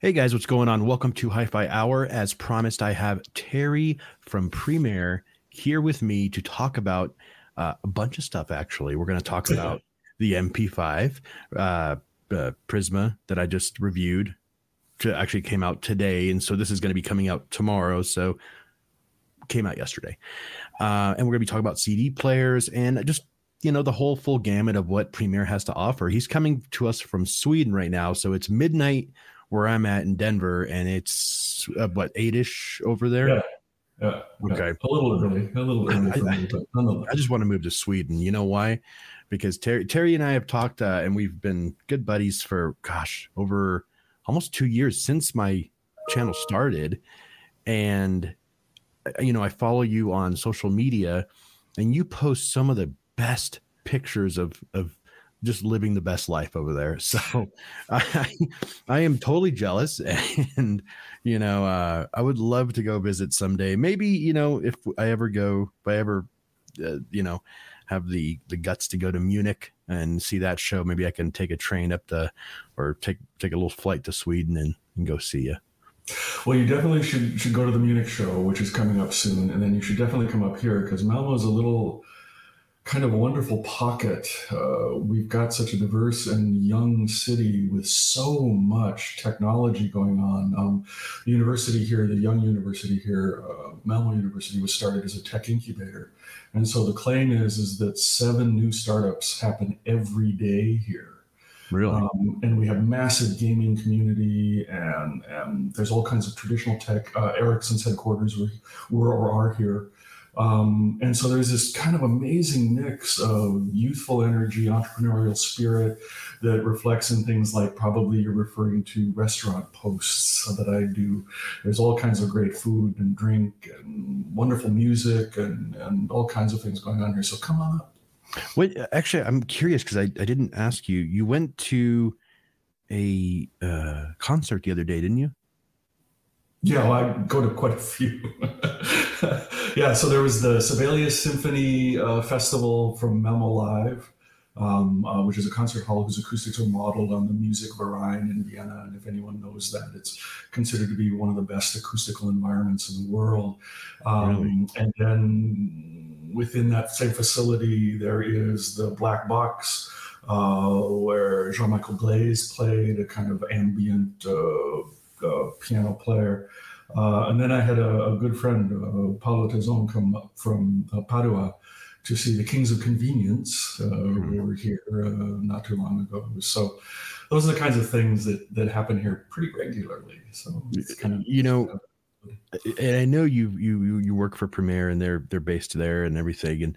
Hey guys, what's going on? Welcome to Hi Fi Hour. As promised, I have Terry from Primare here with me to talk about uh, a bunch of stuff, actually. We're going to talk about the NP5 uh, uh, Prisma that I just reviewed. To actually came out today. And so this is going to be coming out tomorrow. So came out yesterday. Uh, and we're going to be talking about CD players and just you know the whole full gamut of what Primare has to offer. He's coming to us from Sweden right now, so it's midnight where I'm at in Denver, and it's uh, what eight ish over there. Yeah. Yeah, okay. Yeah. A little early. A little early for I, me, but I just want to move to Sweden. You know why? Because Terry, Terry and I have talked, uh, and we've been good buddies for gosh over almost two years since my channel started, and uh, you know I follow you on social media, and you post some of the best pictures of of just living the best life over there. So I, I am totally jealous. And, you know, uh, I would love to go visit someday. Maybe, you know, if I ever go, if I ever, uh, you know, have the, the guts to go to Munich and see that show, maybe I can take a train up to, or take, take a little flight to Sweden and, and go see you. Well, you definitely should, should go to the Munich show, which is coming up soon. And then you should definitely come up here because Malmo is a little, kind of a wonderful pocket. Uh, we've got such a diverse and young city with so much technology going on. Um, the university here, the young university here, uh, Malmo University, was started as a tech incubator, and so the claim is is that seven new startups happen every day here. Really? Um, and we have massive gaming community, and, and there's all kinds of traditional tech. Uh, Ericsson's headquarters were, were or are here. Um, and so there's this kind of amazing mix of youthful energy, entrepreneurial spirit that reflects in things like probably you're referring to restaurant posts that I do. There's all kinds of great food and drink and wonderful music and, and all kinds of things going on here. So come on up. Wait, actually, I'm curious because I, I didn't ask you. You went to a uh, concert the other day, didn't you? Yeah, well, I go to quite a few. yeah, so there was the Sibelius Symphony uh, Festival from Malmo Live, um, uh, which is a concert hall whose acoustics are modeled on the Music Musikverein in Vienna. And if anyone knows that, it's considered to be one of the best acoustical environments in the world. Um, really? And then within that same facility, there is the Black Box. Uh, where Jean-Michel Blais played a kind of ambient uh, uh, piano player. Uh, and then I had a, a good friend, uh, Paolo Tazzone, come up from uh, Padua to see the Kings of Convenience. Uh, mm-hmm. We were here uh, not too long ago. So those are the kinds of things that, that happen here pretty regularly. So it's kind of, you know, and I know you, you, you work for Primare and they're, they're based there and everything. And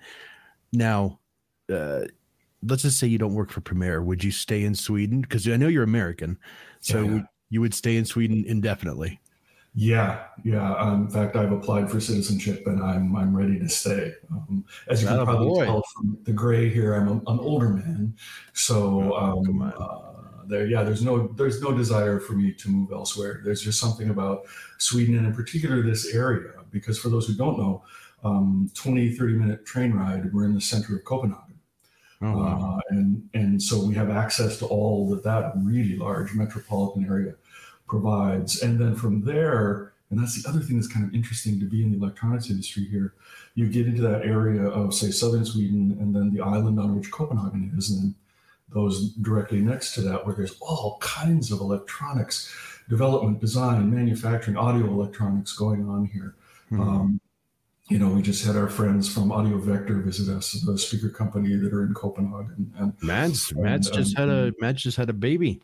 now, let's just say you don't work for Primare. Would you stay in Sweden? Because I know you're American. So yeah you would stay in Sweden indefinitely. Yeah, yeah. Um, in fact, I've applied for citizenship and I'm I'm ready to stay. Um, as you can probably boy. tell from the gray here, I'm a, an older man, so oh, um, uh, there. Yeah, there's no there's no desire for me to move elsewhere. There's just something about Sweden and in particular this area because for those who don't know, um, 20 30 minute train ride. We're in the center of Copenhagen. Oh, wow. uh, and and so we have access to all that that really large metropolitan area provides. And then from there, and that's the other thing that's kind of interesting to be in the electronics industry here, you get into that area of, say, southern Sweden and then the island on which Copenhagen is, and then those directly next to that, where there's all kinds of electronics development, design, manufacturing, audio electronics going on here. Mm-hmm. Um, you know, we just had our friends from Audiovector visit us, the speaker company that are in Copenhagen. And Mads, Mads and, just had a Mads just had a baby.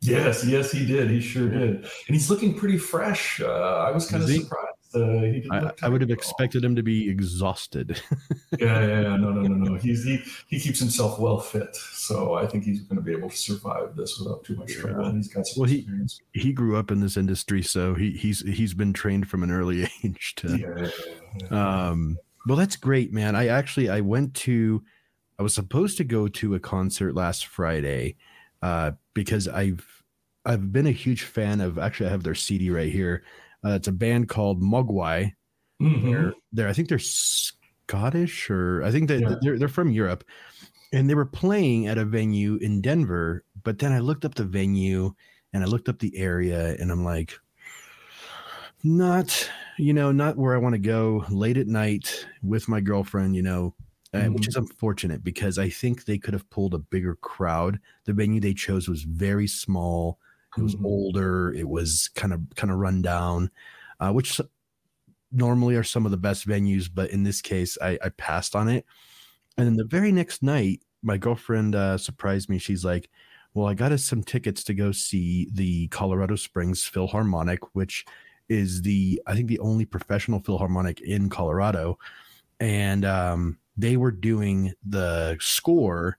Yes, yes, he did. He sure did, and he's looking pretty fresh. Uh, I was kind of surprised. Uh, he I, I, would have expected him to be exhausted. yeah, yeah, yeah, no, no, no, no. He's he he keeps himself well fit, so I think he's going to be able to survive this without too much trouble. And he's got some well, experience. He, he grew up in this industry, so he he's he's been trained from an early age to. Yeah, yeah, um. Well, that's great, man. I actually I went to, I was supposed to go to a concert last Friday uh, because I've I've been a huge fan of. Actually, I have their CD right here. Uh, it's a band called Mogwai. Mm-hmm. They're, they're I think they're Scottish or I think that yeah. they're they're from Europe, and they were playing at a venue in Denver. But then I looked up the venue, and I looked up the area and I'm like, not, you know, not where I want to go late at night with my girlfriend, you know, mm-hmm. uh, which is unfortunate because I think they could have pulled a bigger crowd. The venue they chose was very small. It was mm-hmm. older. It was kind of kind of run down, uh, which normally are some of the best venues, but in this case, I, I passed on it. And then the very next night, my girlfriend uh, surprised me. She's like, "Well, I got us some tickets to go see the Colorado Springs Philharmonic, which is the I think the only professional philharmonic in Colorado, and um, they were doing the score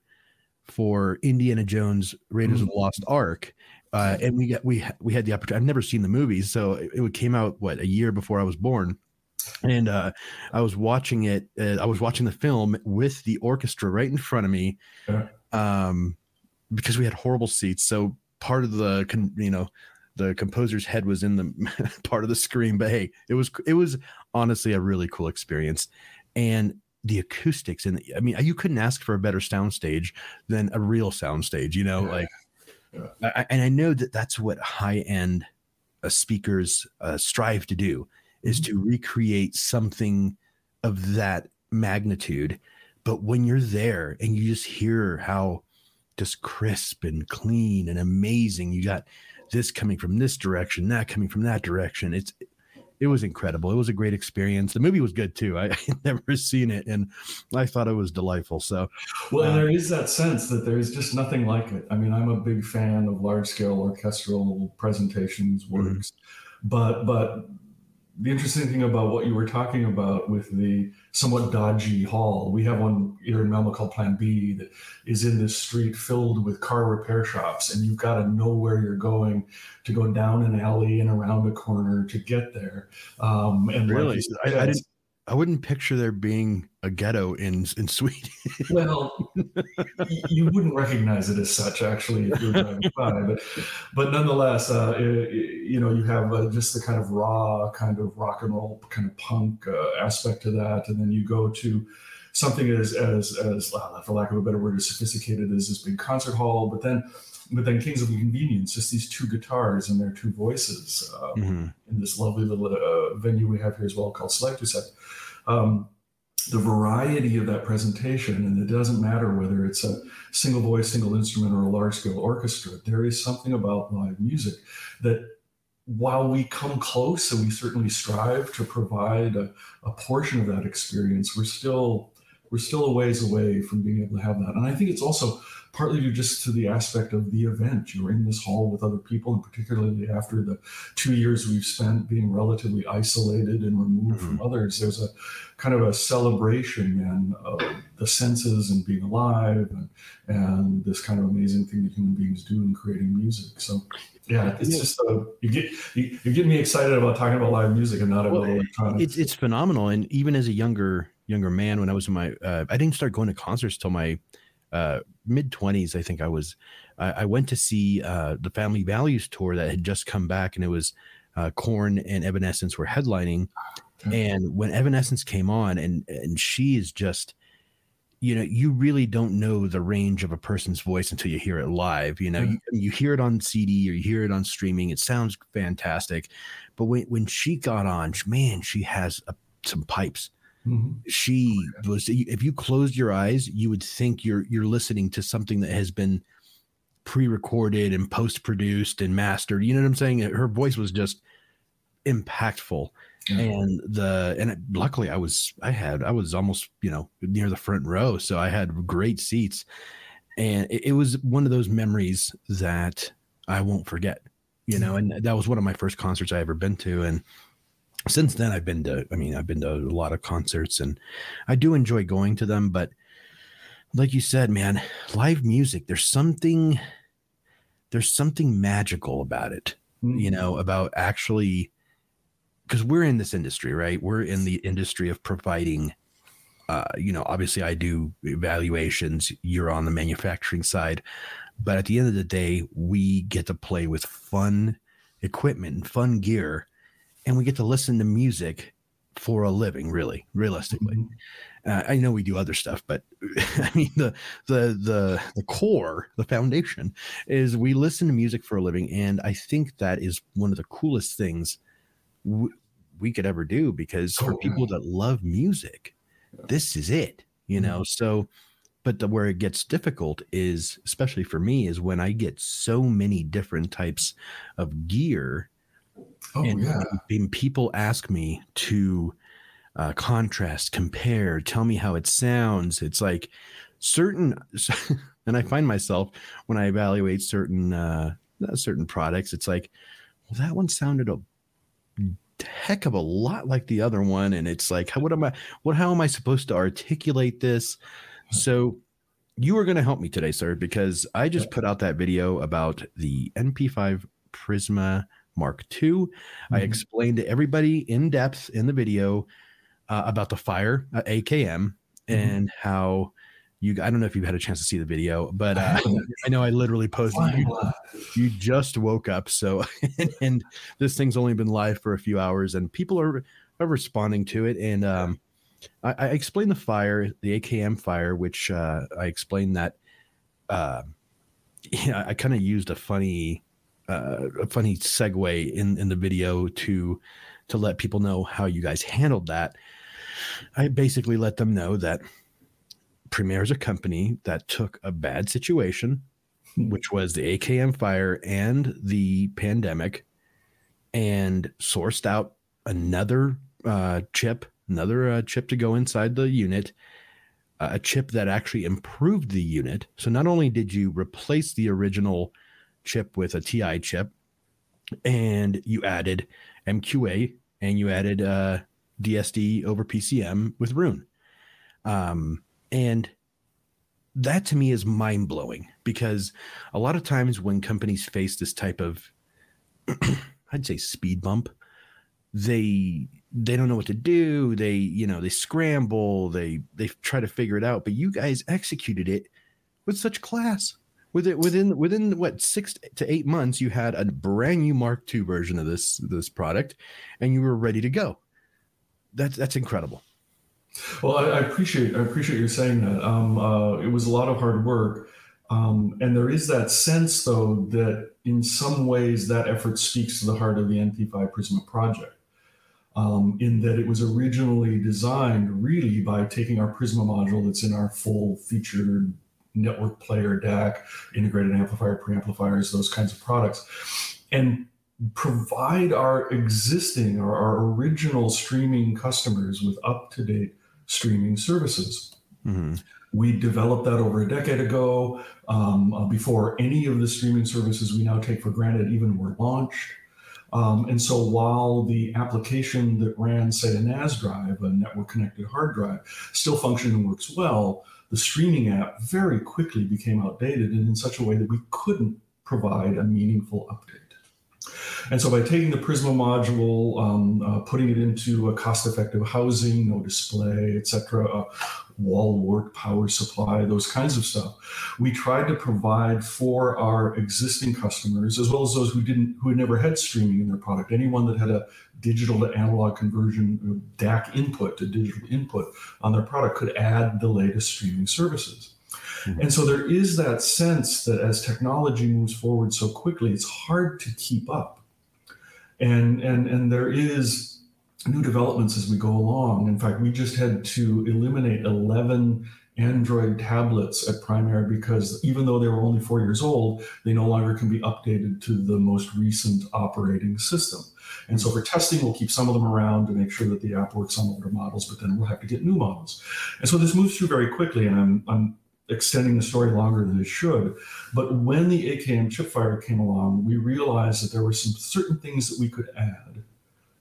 for Indiana Jones Raiders mm-hmm. of the mm. Lost Ark." Uh, and we got we we had the opportunity. I've never seen the movie, so it, it came out what a year before I was born and uh, I was watching it. Uh, I was watching the film with the orchestra right in front of me, um, because we had horrible seats. So part of the, con- you know, the composer's head was in the part of the screen. But hey, it was it was honestly a really cool experience, and the acoustics and I mean, you couldn't ask for a better soundstage than a real soundstage. You know, yeah. like, yeah. I, and I know that that's what high end uh, speakers uh, strive to do is mm-hmm. to recreate something of that magnitude. But when you're there and you just hear how just crisp and clean and amazing, you got this coming from this direction, that coming from that direction. It's it was incredible. It was a great experience. The movie was good too. I, I had never seen it, and I thought it was delightful. So, well, and uh, there is that sense that there is just nothing like it. I mean, I'm a big fan of large scale orchestral presentations, mm-hmm. works, mm-hmm. but but the interesting thing about what you were talking about with the somewhat dodgy hall, we have one here in Malmo called Plan B that is in this street filled with car repair shops, and you've got to know where you're going to go down an alley and around a corner to get there. Um, and really, like I, I, didn't. I wouldn't picture there being a ghetto in in Sweden. well, you wouldn't recognize it as such, actually, if you're driving by. But but nonetheless, uh, it, you know, you have uh, just the kind of raw, kind of rock and roll, kind of punk uh, aspect to that, and then you go to something as as as uh, for lack of a better word, as sophisticated as this big concert hall. But then but then Kings of the Convenience, just these two guitars and their two voices um, mm-hmm. in this lovely little uh, venue we have here as well called Slagthuset. Um, the variety of that presentation, and it doesn't matter whether it's a single voice, single instrument, or a large scale orchestra, there is something about live music that while we come close and we certainly strive to provide a, a portion of that experience, we're still we're still a ways away from being able to have that. And I think it's also partly due just to the aspect of the event. You're in this hall with other people, and particularly after the two years we've spent being relatively isolated and removed mm-hmm. from others, there's a kind of a celebration and of the senses and being alive and, and this kind of amazing thing that human beings do in creating music. So yeah, it's just uh, you get you, are getting me excited about talking about live music and not about well, electronics. It's it's phenomenal, and even as a younger younger man, when I was in my, uh, I didn't start going to concerts till my uh, mid 20s, I think I was, I, I went to see uh, the Family Values tour that had just come back, and it was uh, Korn and Evanescence were headlining. And when Evanescence came on, and and she is just, you know, you really don't know the range of a person's voice until you hear it live. You know, mm-hmm. you, you hear it on CD or you hear it on streaming. It sounds fantastic, but when when she got on, man, she has a, some pipes Mm-hmm. She was. If you closed your eyes, you would think you're you're listening to something that has been pre-recorded and post-produced and mastered. You know what I'm saying? Her voice was just impactful, mm-hmm. and the and luckily I was I had I was almost you know near the front row, so I had great seats, and it, it was one of those memories that I won't forget. You know, and that was one of my first concerts I ever been to, and since then i've been to i mean i've been to a lot of concerts and i do enjoy going to them but like you said man live music there's something there's something magical about it mm-hmm. you know about actually because we're in this industry right we're in the industry of providing uh, you know obviously i do evaluations you're on the manufacturing side but at the end of the day we get to play with fun equipment and fun gear and we get to listen to music for a living, really, realistically. Mm-hmm. Uh, I know we do other stuff, but I mean the the the the core, the foundation is we listen to music for a living, and I think that is one of the coolest things w- we could ever do because for people that love music, this is it, you know. Mm-hmm. So, but the, where it gets difficult is, especially for me, is when I get so many different types of gear Oh, and yeah. when people ask me to uh, contrast, compare, tell me how it sounds, it's like certain, and I find myself when I evaluate certain uh, certain products, it's like, well, that one sounded a heck of a lot like the other one, and it's like, how, what am I? What? How am I supposed to articulate this? So you are going to help me today, sir, because I just put out that video about the NP5 Prisma Mark II. Mm-hmm. I explained to everybody in depth in the video uh, about the fire uh, AKM mm-hmm. and how you. I don't know if you've had a chance to see the video, but uh, I know I literally posted. You, you just woke up, so and, and, this thing's only been live for a few hours, and people are are responding to it. And um, I, I explained the fire, the AKM fire, which uh, I explained that. Uh, yeah, I kind of used a funny uh, a funny segue in in the video to to let people know how you guys handled that. I basically let them know that Primare is a company that took a bad situation, which was the AKM fire and the pandemic, and sourced out another uh, chip, another uh, chip to go inside the unit, uh, a chip that actually improved the unit. So not only did you replace the original chip with a TI chip, and you added MQA and you added uh, DSD over PCM with Roon. Um, and that to me is mind blowing because a lot of times when companies face this type of, I'd say speed bump, they they don't know what to do. They you know they scramble. They they try to figure it out. But you guys executed it with such class within within within what six to eight months you had a brand new mark ii version of this this product and you were ready to go. That's that's incredible. Well i, I appreciate i appreciate you saying that. Um, uh, it was a lot of hard work. Um, and there is that sense though that in some ways that effort speaks to the heart of the np5 prisma project. Um, in that it was originally designed really by taking our prisma module that's in our full featured network player DAC, integrated amplifier, preamplifiers, those kinds of products, and provide our existing or our original streaming customers with up to date streaming services. Mm-hmm. We developed that over a decade ago, um, uh, before any of the streaming services we now take for granted even were launched. Um, and so while the application that ran, say, a NAS drive, a network connected hard drive, still functions and works well, the streaming app very quickly became outdated and in such a way that we couldn't provide a meaningful update. And so by taking the Prisma module, um, uh, putting it into a cost-effective housing, no display, etc., uh, wall wart power supply, those kinds of stuff, we tried to provide for our existing customers, as well as those who didn't, who had never had streaming in their product, anyone that had a digital to analog conversion, uh, DAC input to digital input on their product could add the latest streaming services. Mm-hmm. And so there is that sense that as technology moves forward so quickly, it's hard to keep up. And, and, and there is new developments as we go along. In fact, we just had to eliminate 11 Android tablets at Primare because even though they were only four years old, they no longer can be updated to the most recent operating system. And so for testing, we'll keep some of them around to make sure that the app works on older models, but then we'll have to get new models. And so this moves through very quickly, and I'm, I'm extending the story longer than it should. But when the AKM chip fire came along, we realized that there were some certain things that we could add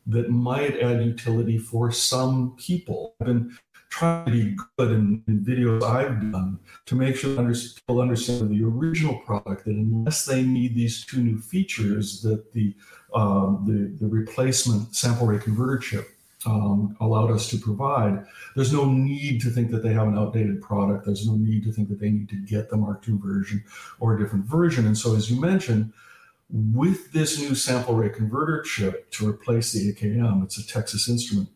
that might add utility for some people. I've been trying to be good in, in videos I've done to make sure that people understand the original product that unless they need these two new features that the um, the, the replacement sample rate converter chip um, allowed us to provide, there's no need to think that they have an outdated product. There's no need to think that they need to get the Mark II version or a different version. And so, as you mentioned, with this new sample rate converter chip to replace the AKM, it's a Texas Instrument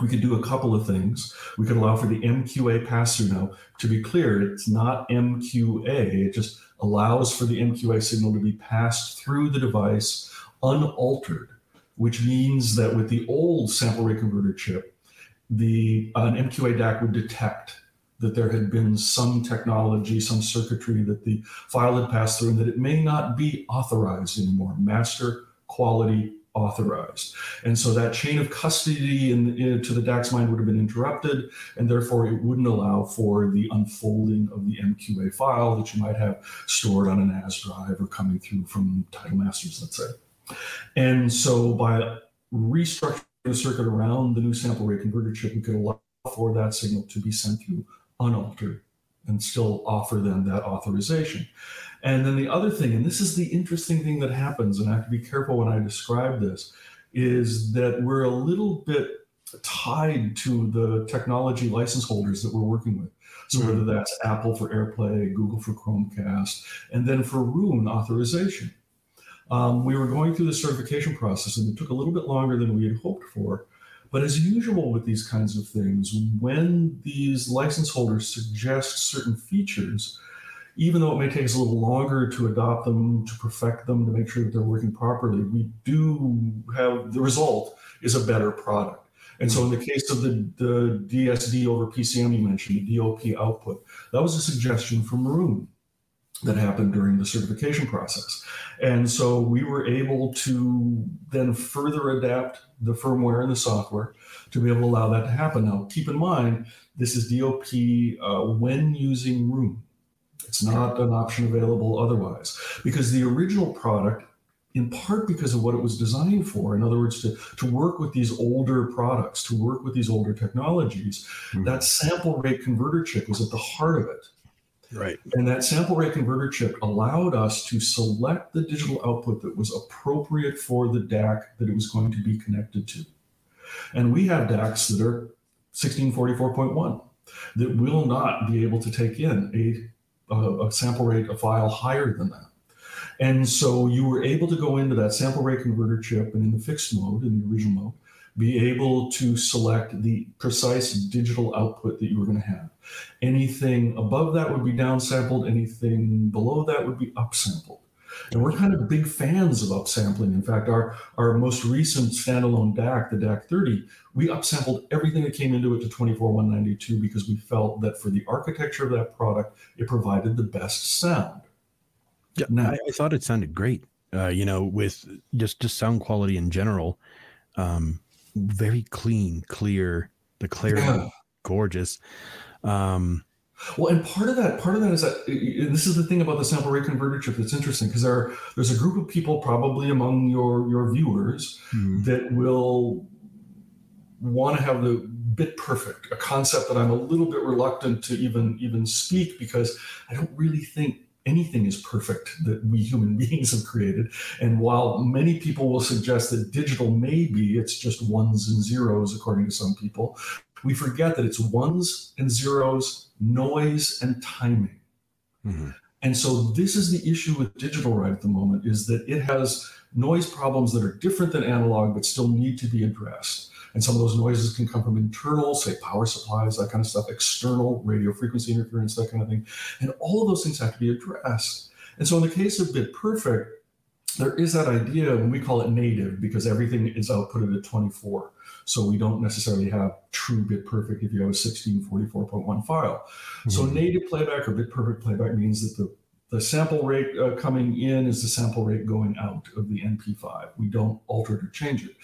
we could do a couple of things. We could allow for the MQA pass through. Now, to be clear, it's not MQA, it just allows for the MQA signal to be passed through the device unaltered, which means that with the old sample rate converter chip, the uh, an MQA DAC would detect that there had been some technology, some circuitry that the file had passed through, and that it may not be authorized anymore. Master quality authorized. And so that chain of custody in, in, to the DAC's mind would have been interrupted, and therefore it wouldn't allow for the unfolding of the MQA file that you might have stored on an NAS drive or coming through from Tidal Masters, let's say. And so by restructuring the circuit around the new sample rate converter chip, we could allow for that signal to be sent through unaltered and still offer them that authorization. And then the other thing, and this is the interesting thing that happens, and I have to be careful when I describe this, is that we're a little bit tied to the technology license holders that we're working with. So whether hmm. that's Apple for AirPlay, Google for Chromecast, and then for Roon authorization. Um, we were going through the certification process, and it took a little bit longer than we had hoped for. But as usual with these kinds of things, when these license holders suggest certain features, even though it may take us a little longer to adopt them, to perfect them, to make sure that they're working properly, we do have the result is a better product. And so, in the case of the, the DSD over PCM you mentioned, the DOP output, that was a suggestion from Roon that happened during the certification process. And so we were able to then further adapt the firmware and the software to be able to allow that to happen. Now, keep in mind, this is DOP uh, when using Roon. It's not an option available otherwise because the original product, in part because of what it was designed for, in other words, to, to work with these older products, to work with these older technologies, mm-hmm. that sample rate converter chip was at the heart of it. Right. And that sample rate converter chip allowed us to select the digital output that was appropriate for the DAC that it was going to be connected to. And we have DACs that are 1644.1 that will not be able to take in a, a, a sample rate, a file higher than that. And so you were able to go into that sample rate converter chip and in the fixed mode, in the original mode, be able to select the precise digital output that you were going to have. Anything above that would be downsampled, anything below that would be upsampled. And we're kind of big fans of upsampling. In fact, our, our most recent standalone DAC, the DAC 30, we upsampled everything that came into it to 24192 because we felt that for the architecture of that product, it provided the best sound. Yeah, now, I, I thought it sounded great. Uh, you know, with just just sound quality in general. Um, very clean, clear. The clarity, yeah. gorgeous. Um, well, and part of that, part of that is that this is the thing about the sample rate converter chip that's interesting because there, there's a group of people probably among your your viewers mm-hmm. that will want to have the bit perfect, a concept that I'm a little bit reluctant to even even speak because I don't really think anything is perfect that we human beings have created. And while many people will suggest that digital may be, it's just ones and zeros, according to some people, we forget that it's ones and zeros, noise and timing. Mm-hmm. And so this is the issue with digital right at the moment is that it has noise problems that are different than analog but still need to be addressed. And some of those noises can come from internal, say power supplies, that kind of stuff, external radio frequency interference, that kind of thing. And all of those things have to be addressed. And so in the case of Bit Perfect, there is that idea, and we call it native because everything is outputted at 24. So we don't necessarily have true bit perfect if you have a 1644.1 file. Mm-hmm. So native playback or bit perfect playback means that the the sample rate uh, coming in is the sample rate going out of the NP5. We don't alter it or change it.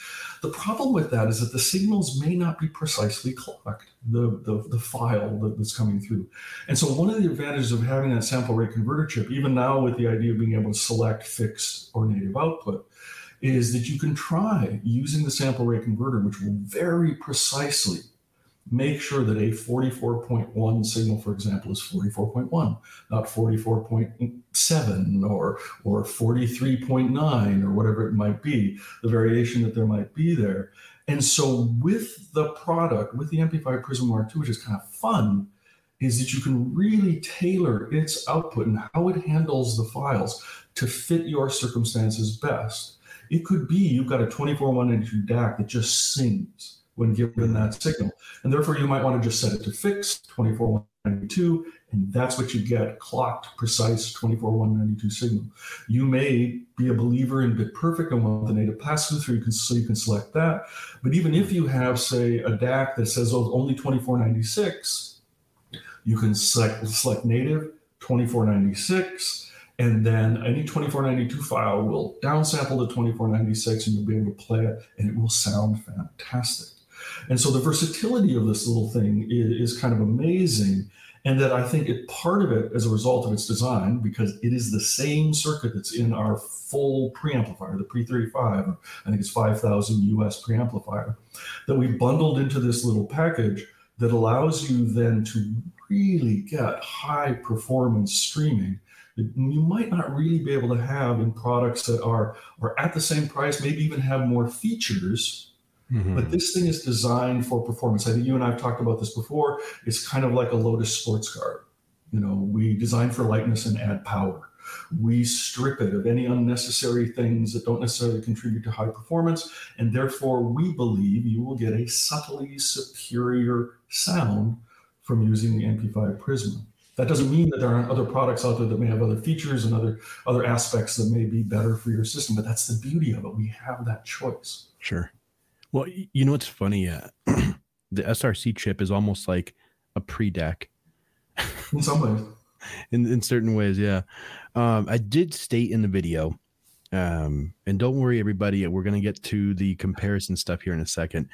The problem with that is that the signals may not be precisely clocked, the, the, the file that, that's coming through. And so one of the advantages of having that sample rate converter chip, even now with the idea of being able to select fixed or native output, is that you can try using the sample rate converter, which will very precisely make sure that a 44.1 signal, for example, is 44.1, not 44.7 or, or 43.9 or whatever it might be, the variation that there might be there. And so with the product, with the NP5 Prism R2, which is kind of fun, is that you can really tailor its output and how it handles the files to fit your circumstances best. It could be you've got a 24 192 DAC that just sings when given that signal. And therefore, you might want to just set it to fixed 24192, and that's what you get clocked, precise 24192 signal. You may be a believer in bit perfect and want the native pass through, so you can select that. But even if you have, say, a DAC that says oh, only 2496, you can select, select native 2496 and then any 2492 file will downsample to 2496 and you'll be able to play it and it will sound fantastic. And so the versatility of this little thing is, is kind of amazing. And that I think it part of it as a result of its design, because it is the same circuit that's in our full preamplifier, the Pre35, I think it's 5,000 US preamplifier, that we bundled into this little package that allows you then to really get high performance streaming that you might not really be able to have in products that are, are at the same price, maybe even have more features Mm-hmm. But this thing is designed for performance. I think you and I have talked about this before. It's kind of like a Lotus sports car. You know, we design for lightness and add power. We strip it of any unnecessary things that don't necessarily contribute to high performance. And therefore, we believe you will get a subtly superior sound from using the NP5 Prisma. That doesn't mean that there aren't other products out there that may have other features and other other aspects that may be better for your system, but that's the beauty of it. We have that choice. Sure. Well, you know what's funny? Uh, the SRC chip is almost like a pre DAC. In some ways. in, in certain ways, yeah. Um, I did state in the video, um, and don't worry, everybody, we're going to get to the comparison stuff here in a second.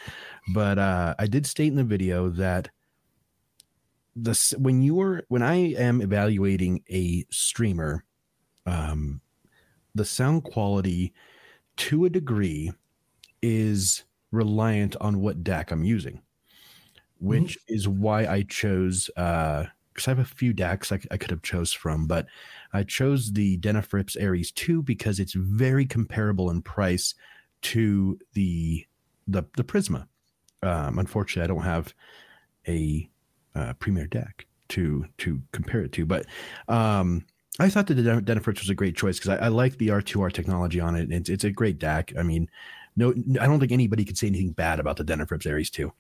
But uh, I did state in the video that the when you're when I am evaluating a streamer, um, the sound quality to a degree is reliant on what DAC I'm using, which mm-hmm. is why I chose uh because I have a few DACs I, I, could have chose from, but I chose the Denafrips Aries 2 because it's very comparable in price to the the the Prisma. Um, unfortunately, I don't have a uh, Primare DAC to to compare it to, but um, I thought that the Denafrips was a great choice because I, I, like the R2R technology on it. It's, it's a great DAC. I mean, no, I don't think anybody could say anything bad about the Denafrips Aries 2.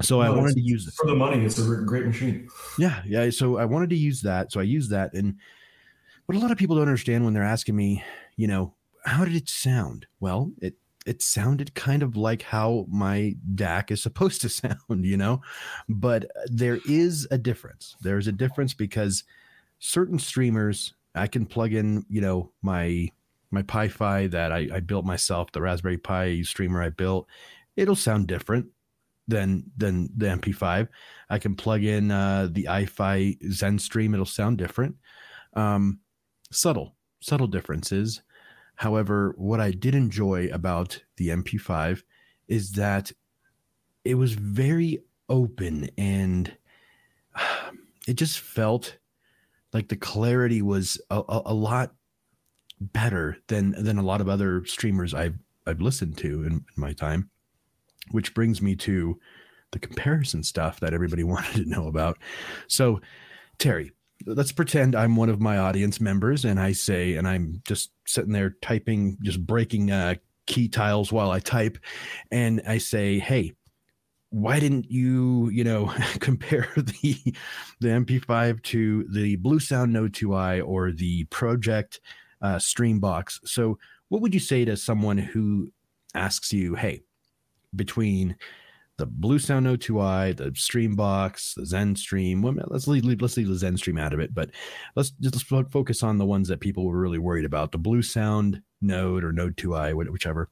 So no, I wanted to use it. for the money. It's a great machine. Yeah, yeah. So I wanted to use that. So I used that, and what a lot of people don't understand when they're asking me, you know, how did it sound? Well, it it sounded kind of like how my DAC is supposed to sound, you know, but uh, there is a difference. There's a difference because certain streamers, I can plug in, you know, my my Pi-Fi that I, I built myself, the Raspberry Pi streamer I built, it'll sound different than than the NP5. I can plug in uh, the iFi ZenStream; it'll sound different. Um, subtle, subtle differences. However, what I did enjoy about the NP5 is that it was very open and it just felt like the clarity was a, a, a lot better than than a lot of other streamers I've I've listened to in, in my time. Which brings me to the comparison stuff that everybody wanted to know about. So, Terry, let's pretend I'm one of my audience members and I say, and I'm just sitting there typing, just breaking uh, key tiles while I type, and I say, hey, why didn't you, you know, compare the the NP5 to the Bluesound Node 2i or the Pro-Ject uh, Streambox. So, what would you say to someone who asks you, "Hey, between the Bluesound Node 2i, the Streambox, the ZenStream. Well, let's leave, let's leave the ZenStream out of it, but let's just focus on the ones that people were really worried about: the Bluesound Node or Node 2i, whichever.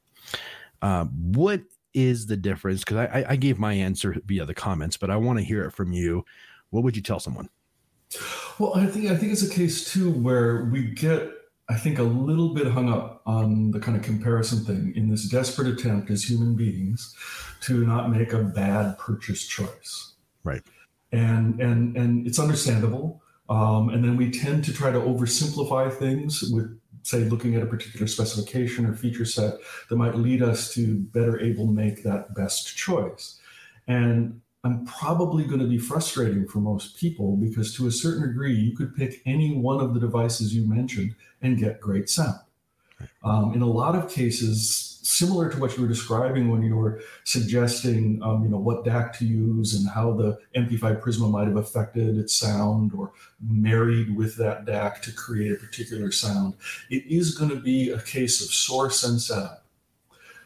Um, what is the difference? Because I, I gave my answer via the comments, but I want to hear it from you. What would you tell someone? Well, I think I think it's a case too where we get I think, a little bit hung up on the kind of comparison thing in this desperate attempt as human beings to not make a bad purchase choice. Right. And and and it's understandable. Um, and then we tend to try to oversimplify things with, say, looking at a particular specification or feature set that might lead us to better able make that best choice. And I'm probably going to be frustrating for most people because to a certain degree, you could pick any one of the devices you mentioned and get great sound. Um, in a lot of cases, similar to what you were describing when you were suggesting, um, you know, what DAC to use and how the NP5 Prisma might have affected its sound or married with that DAC to create a particular sound. It is going to be a case of source and setup.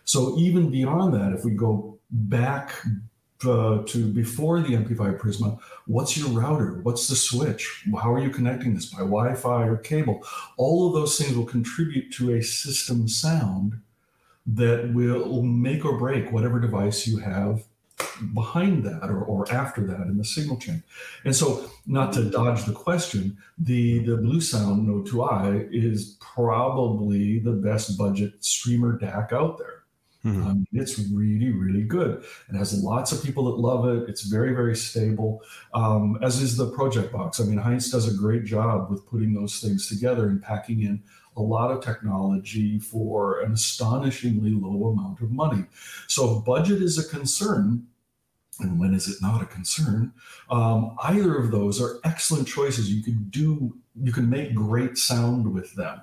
So even beyond that, if we go back uh, to before the NP5 Prisma, what's your router? What's the switch? How are you connecting this by Wi-Fi or cable? All of those things will contribute to a system sound that will make or break whatever device you have behind that or, or after that in the signal chain. And so, not to dodge the question, the, the Bluesound Node 2i is probably the best budget streamer DAC out there. Mm-hmm. Um, it's really, really good. It has lots of people that love it. It's very, very stable, um, as is the Pro-Ject Box. I mean, Heinz does a great job with putting those things together and packing in a lot of technology for an astonishingly low amount of money. So, if budget is a concern, and when is it not a concern? Um, either of those are excellent choices. You can do, you can make great sound with them.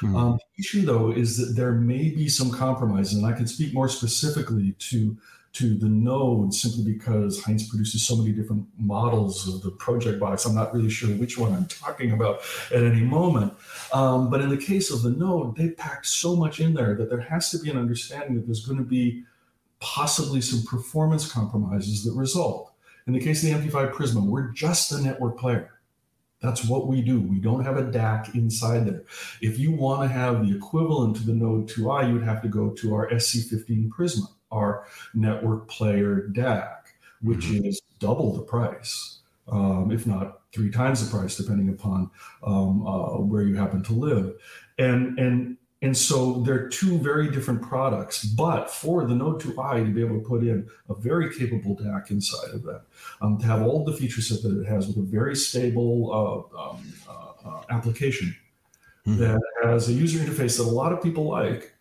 Mm-hmm. Um, the issue, though, is that there may be some compromises, and I can speak more specifically to to the node simply because Heinz produces so many different models of the project box. I'm not really sure which one I'm talking about at any moment. Um, but in the case of the node, they pack so much in there that there has to be an understanding that there's going to be possibly some performance compromises that result. In the case of the NP5 Prisma, we're just a network player. That's what we do. We don't have a DAC inside there. If you want to have the equivalent to the Node 2i, you would have to go to our SC15 Prisma, our network player DAC, which mm-hmm. is double the price, um, if not three times the price, depending upon um, uh, where you happen to live. And and and so they're two very different products, but for the Node 2i to be able to put in a very capable DAC inside of that, um, to have all the feature set that it has with a very stable uh, um, uh, uh, application mm-hmm. that has a user interface that a lot of people like,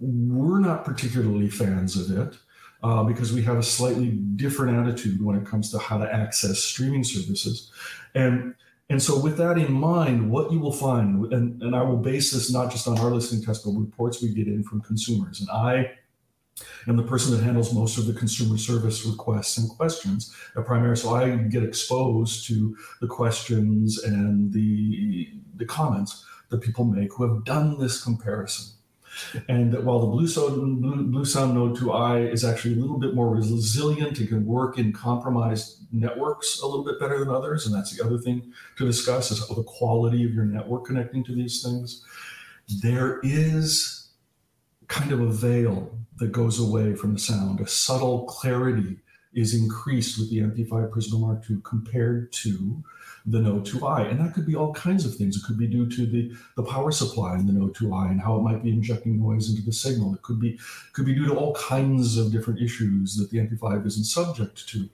we're not particularly fans of it. Uh, because we have a slightly different attitude when it comes to how to access streaming services. And and so, with that in mind, what you will find, and, and I will base this not just on our listening test, but reports we get in from consumers. And I am the person that handles most of the consumer service requests and questions at Primare. So I get exposed to the questions and the, the comments that people make who have done this comparison. And that while the Bluesound, Blue, Bluesound Node 2i is actually a little bit more resilient, it can work in compromised networks a little bit better than others. And that's the other thing to discuss is the quality of your network connecting to these things. There is kind of a veil that goes away from the sound, a subtle clarity is increased with the NP5 Prisma Mark II compared to the Node 2i. And that could be all kinds of things. It could be due to the, the power supply in the Node 2i and how it might be injecting noise into the signal. It could be could be due to all kinds of different issues that the NP5 isn't subject to.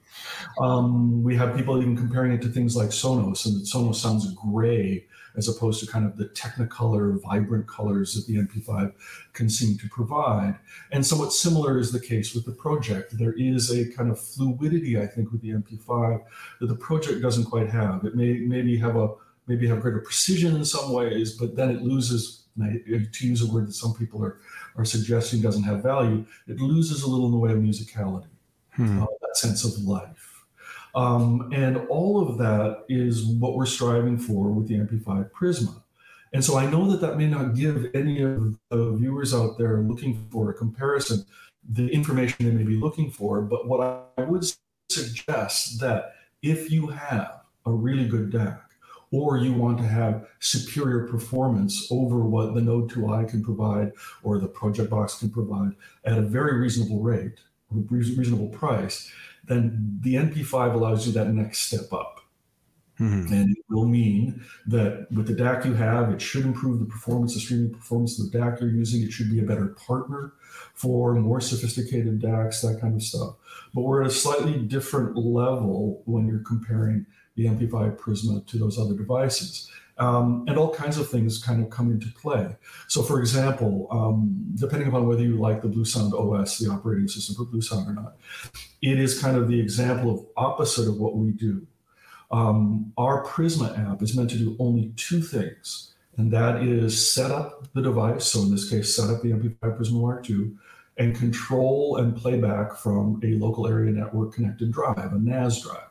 Um, we have people even comparing it to things like Sonos, and that Sonos sounds gray as opposed to kind of the technicolor, vibrant colors that the NP5 can seem to provide. And somewhat similar is the case with the project. There is a kind of fluidity, I think, with the NP5 that the project doesn't quite have. It may maybe have a maybe have greater precision in some ways, but then it loses, to use a word that some people are, are suggesting doesn't have value, it loses a little in the way of musicality, hmm. uh, that sense of life. Um, and all of that is what we're striving for with the NP5 Prisma. And so I know that that may not give any of the viewers out there looking for a comparison the information they may be looking for. But what I would suggest that if you have a really good DAC, or you want to have superior performance over what the Node 2i can provide or the Pro-Ject Box can provide at a very reasonable rate, reasonable price, then the NP5 allows you that next step up. Mm-hmm. And it will mean that with the DAC you have, it should improve the performance, the streaming performance of the DAC you're using. It should be a better partner for more sophisticated DACs, that kind of stuff. But we're at a slightly different level when you're comparing the NP5 Prisma to those other devices. Um, and all kinds of things kind of come into play. So, for example, um, depending upon whether you like the Bluesound OS, the operating system for Bluesound or not, it is kind of the example of opposite of what we do. Um, our Prisma app is meant to do only two things, and that is set up the device. So in this case, set up the NP5 Prisma Mark II and control and playback from a local area network connected drive, a NAS drive.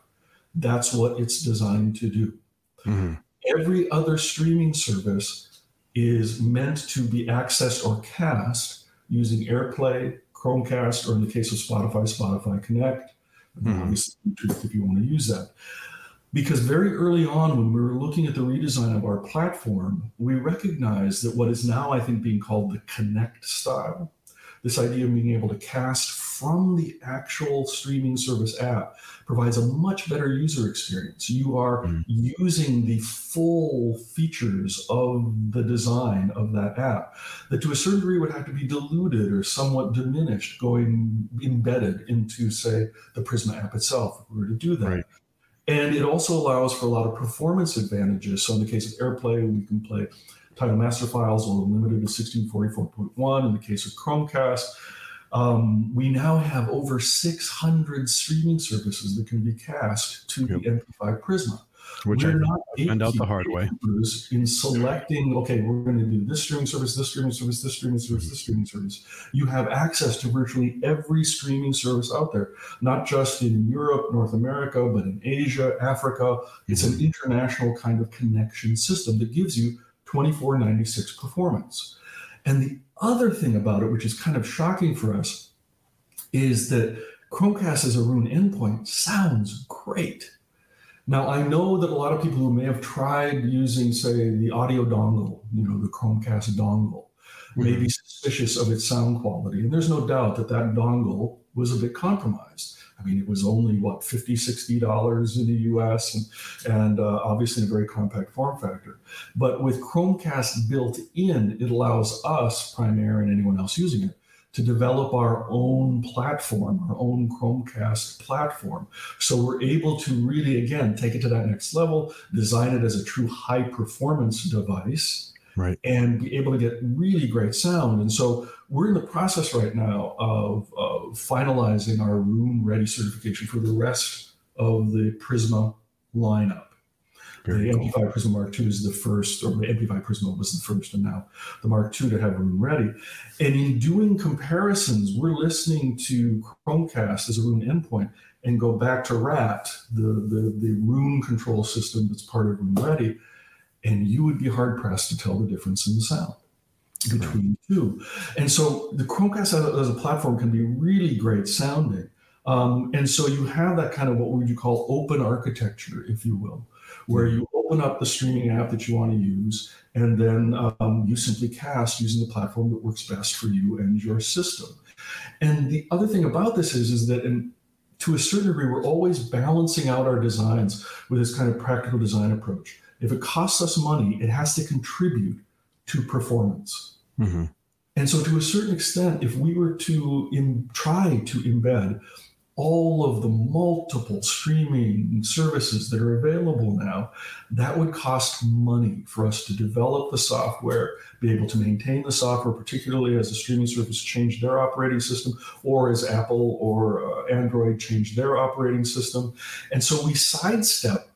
That's what it's designed to do. Mm-hmm. Every other streaming service is meant to be accessed or cast using AirPlay, Chromecast, or in the case of Spotify, Spotify Connect. Mm-hmm. Obviously, if you want to use that. Because very early on, when we were looking at the redesign of our platform, we recognized that what is now, I think, being called the Connect style, this idea of being able to cast from the actual streaming service app provides a much better user experience. You are mm. using the full features of the design of that app that to a certain degree would have to be diluted or somewhat diminished, going embedded into, say, the Prisma app itself if we were to do that. Right. And it also allows for a lot of performance advantages. So in the case of AirPlay, we can play Tidal master files, although limited to 1644.1. In the case of Chromecast, um, we now have over 600 streaming services that can be cast to yep. the NP5 Prisma. Which we're I not out the hard way. In selecting, okay, we're going to do this streaming service, this streaming service, this streaming service, mm-hmm. this streaming service. You have access to virtually every streaming service out there, not just in Europe, North America, but in Asia, Africa. It's mm-hmm. an international kind of connection system that gives you 2496 performance. And the other thing about it, which is kind of shocking for us, is that Chromecast as a Roon endpoint sounds great. Now, I know that a lot of people who may have tried using, say, the audio dongle, you know, the Chromecast dongle, mm-hmm. may be suspicious of its sound quality. And there's no doubt that that dongle was a bit compromised. I mean, it was only what 50 60 dollars in the U.S. and, and uh, obviously a very compact form factor. But with Chromecast built in, it allows us, Primare, and anyone else using it, to develop our own platform, our own Chromecast platform. So we're able to really, again, take it to that next level, design it as a true high performance device right. and be able to get really great sound. And so we're in the process right now of, of finalizing our Roon Ready certification for the rest of the Prisma lineup. Very the cool. NP5 Prisma Mark II is the first, or the NP5 Prisma was the first, and now the Mark II to have Roon Ready. And in doing comparisons, we're listening to Chromecast as a Roon endpoint and go back to RAAT, the, the, the Roon control system that's part of Roon Ready, and you would be hard pressed to tell the difference in the sound between the two. And so the Chromecast as, as a platform can be really great sounding. Um, and so you have that kind of what would you call open architecture, if you will, where you open up the streaming app that you want to use, and then um, you simply cast using the platform that works best for you and your system. And the other thing about this is, is that in, to a certain degree, we're always balancing out our designs with this kind of practical design approach. If it costs us money, it has to contribute to performance. Mm-hmm. And so, to a certain extent, if we were to in, try to embed all of the multiple streaming services that are available now, that would cost money for us to develop the software, be able to maintain the software, particularly as the streaming service change their operating system, or as Apple or uh, Android change their operating system. And so we sidestep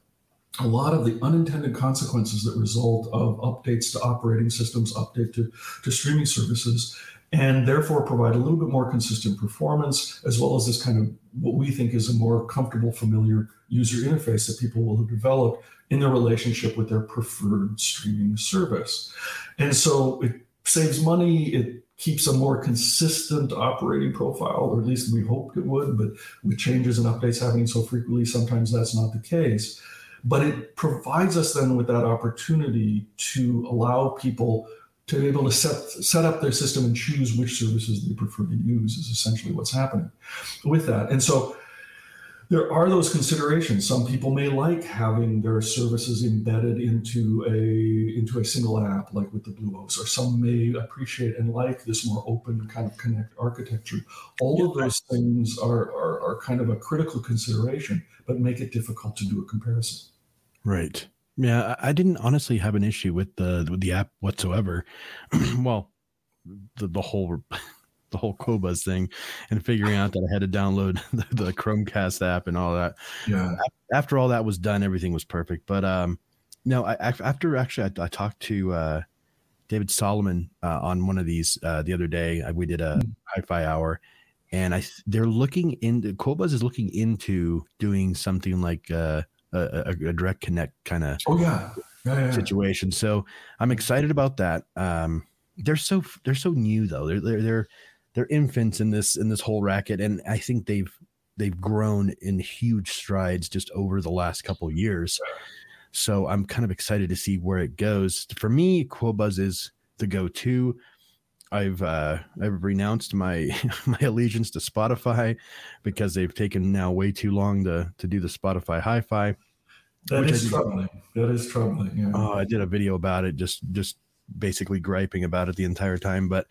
a lot of the unintended consequences that result of updates to operating systems, update to, to streaming services, and therefore provide a little bit more consistent performance, as well as this kind of what we think is a more comfortable, familiar user interface that people will have developed in their relationship with their preferred streaming service. And so it saves money, it keeps a more consistent operating profile, or at least we hoped it would, but with changes and updates happening so frequently, sometimes that's not the case. But it provides us then with that opportunity to allow people to be able to set, set up their system and choose which services they prefer to use is essentially what's happening with that. And so there are those considerations. Some people may like having their services embedded into a into a single app, like with the Blue BlueOS, or some may appreciate and like this more open kind of connect architecture. All of those things are, are, are kind of a critical consideration, but make it difficult to do a comparison. Right. Yeah, I didn't honestly have an issue with the with the app whatsoever. well, the the whole the whole Qobuz thing and figuring out that I had to download the, the Chromecast app and all that. Yeah. After all that was done, everything was perfect. But um, no, I, after actually, I, I talked to uh, David Solomon uh, on one of these uh, the other day. We did a mm-hmm. hi-fi hour, and I they're looking into Qobuz is looking into doing something like uh, a, a, direct connect kind of oh yeah. Yeah, yeah. situation. So I'm excited about that. Um, they're so they're so new though. They're they're they're they're infants in this in this whole racket, and I think they've they've grown in huge strides just over the last couple years. So I'm kind of excited to see where it goes. For me, Qobuz is the go-to. I've uh, I've renounced my my allegiance to Spotify because they've taken now way too long to to do the Spotify Hi-Fi. That is troubling. That is troubling. Yeah. Oh, I did a video about it, just just basically griping about it the entire time. But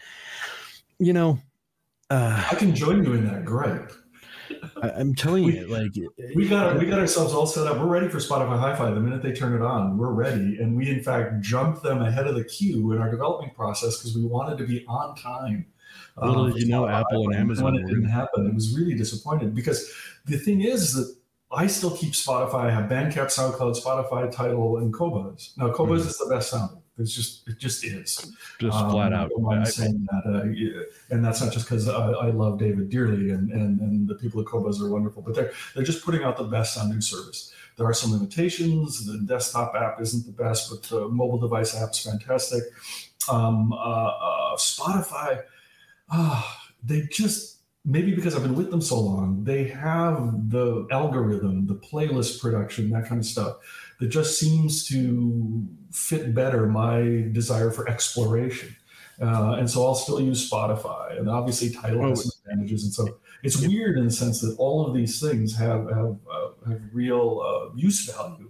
you know, uh, I can join you in that gripe. I, am telling we, you, like we got we got ourselves all set up. We're ready for Spotify Hi-Fi. The minute they turn it on, we're ready, and we in fact jumped them ahead of the queue in our development process because we wanted to be on time. Little did you know, Apple and Amazon. When it didn't happen, it was really disappointed because the thing is that I still keep Spotify. I have Bandcamp, SoundCloud, Spotify, Tidal, and Qobuz. Now Qobuz mm-hmm. is the best sound. It's just it just is. Just um, flat out. I'm saying that, uh, yeah, and that's not just because I, I, love David dearly, and, and and the people at Qobuz are wonderful, but they're they're just putting out the best sounding service. There are some limitations. The desktop app isn't the best, but the mobile device app's fantastic. Um, uh, uh, Spotify, uh, they just maybe because I've been with them so long, they have the algorithm, the playlist production, that kind of stuff that just seems to fit better my desire for exploration. Uh, and so I'll still use Spotify, and obviously Tidal has some advantages. And so it's weird in the sense that all of these things have have, uh, have real uh, use value.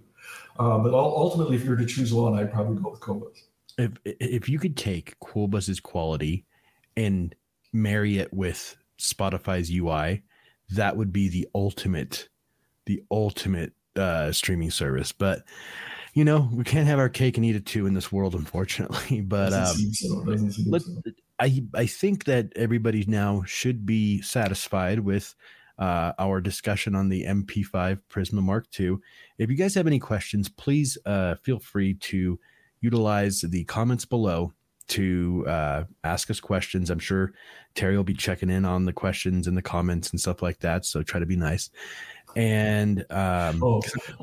Uh, but ultimately, if you were to choose one, I'd probably go with Qobuz. If if you could take Qobuz's quality and marry it with Spotify's UI, that would be the ultimate, the ultimate uh, streaming service. But you know, we can't have our cake and eat it too in this world, unfortunately. But um, let, I I think that everybody now should be satisfied with uh, our discussion on the NP5 Prisma Mark II. If you guys have any questions, please uh, feel free to utilize the comments below to uh, ask us questions. I'm sure Terry will be checking in on the questions and the comments and stuff like that. So try to be nice and um, oh,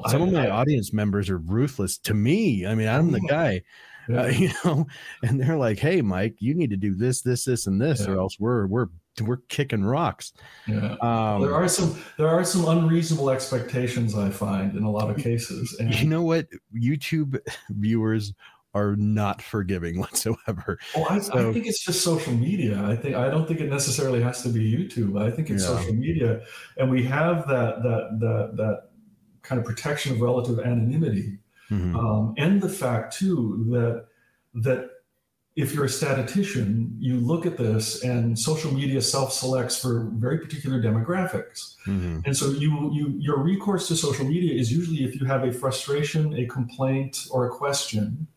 some I, of my I, audience members are ruthless to me. I mean, I'm the guy, yeah. uh, you know, and they're like, "Hey, Mike, you need to do this, this, this, and this, yeah. or else we're we're we're kicking rocks." Yeah, um, there are some there are some unreasonable expectations I find in a lot of cases. And you know what? YouTube viewers are not forgiving whatsoever. Oh, I, so, I, think it's just social media. I think I don't think it necessarily has to be YouTube. I think it's yeah. social media, and we have that that that that kind of protection of relative anonymity, mm-hmm. um, and the fact too that that if you're a statistician, you look at this and social media self-selects for very particular demographics. Mm-hmm. And so you, you your recourse to social media is usually if you have a frustration, a complaint, or a question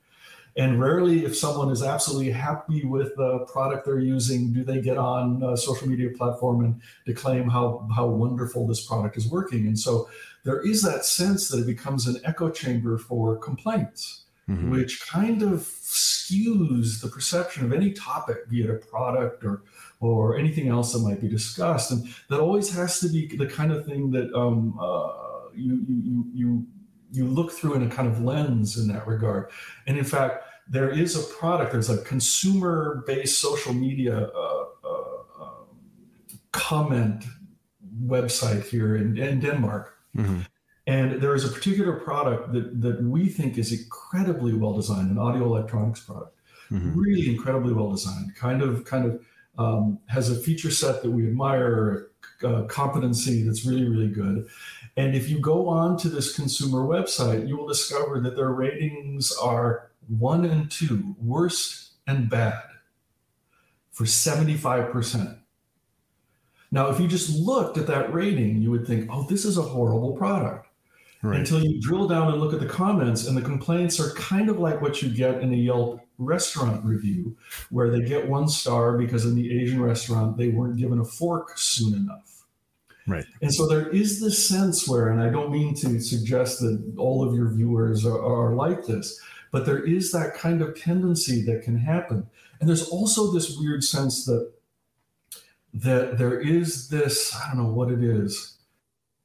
and rarely, if someone is absolutely happy with the product they're using, do they get on a social media platform and declaim how, how wonderful this product is working. And so there is that sense that it becomes an echo chamber for complaints, mm-hmm. which kind of skews the perception of any topic, be it a product or or anything else that might be discussed. And that always has to be the kind of thing that um, uh, you, you, you you look through in a kind of lens in that regard. And in fact, there is a product, there's a consumer based social media uh, uh, um, comment website here in, in Denmark. Mm-hmm. And there is a particular product that, that we think is incredibly well designed, an audio electronics product, mm-hmm. really incredibly well designed, kind of, kind of um, has a feature set that we admire, a competency that's really, really good. And if you go on to this consumer website, you will discover that their ratings are one and two, worst and bad, for 75%. Now, if you just looked at that rating, you would think, oh, this is a horrible product. Right. Until you drill down and look at the comments, and the complaints are kind of like what you get in a Yelp restaurant review, where they get one star because in the Asian restaurant they weren't given a fork soon enough Right. And so there is this sense where, and I don't mean to suggest that all of your viewers are, are like this, but there is that kind of tendency that can happen. And there's also this weird sense that that there is this, I don't know what it is,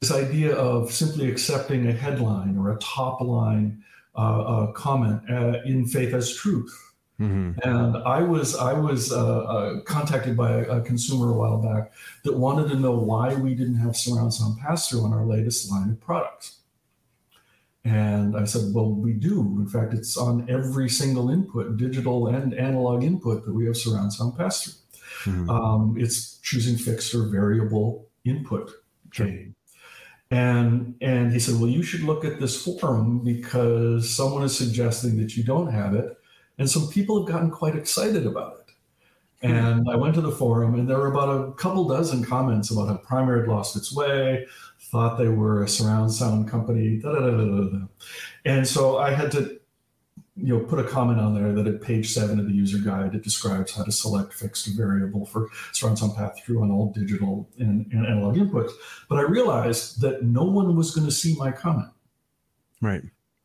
this idea of simply accepting a headline or a top line uh, uh, comment uh, in faith as truth. Mm-hmm. And I was I was uh, uh, contacted by a, a, consumer a while back that wanted to know why we didn't have surround sound pass through on our latest line of products. And I said, well, we do. In fact, it's on every single input, digital and analog input, that we have surround sound pass through. Mm-hmm. Um, it's choosing fixed or variable input gain. And and he said, well, you should look at this forum because someone is suggesting that you don't have it and some people have gotten quite excited about it. And I went to the forum, and there were about a couple dozen comments about how Primare had lost its way, thought they were a surround sound company, da, da, da, and so I had to, you know, put a comment on there that at page seven of the user guide it describes how to select fixed variable for surround sound path through on all digital and, and analog inputs. But I realized that no one was going to see my comment. Right.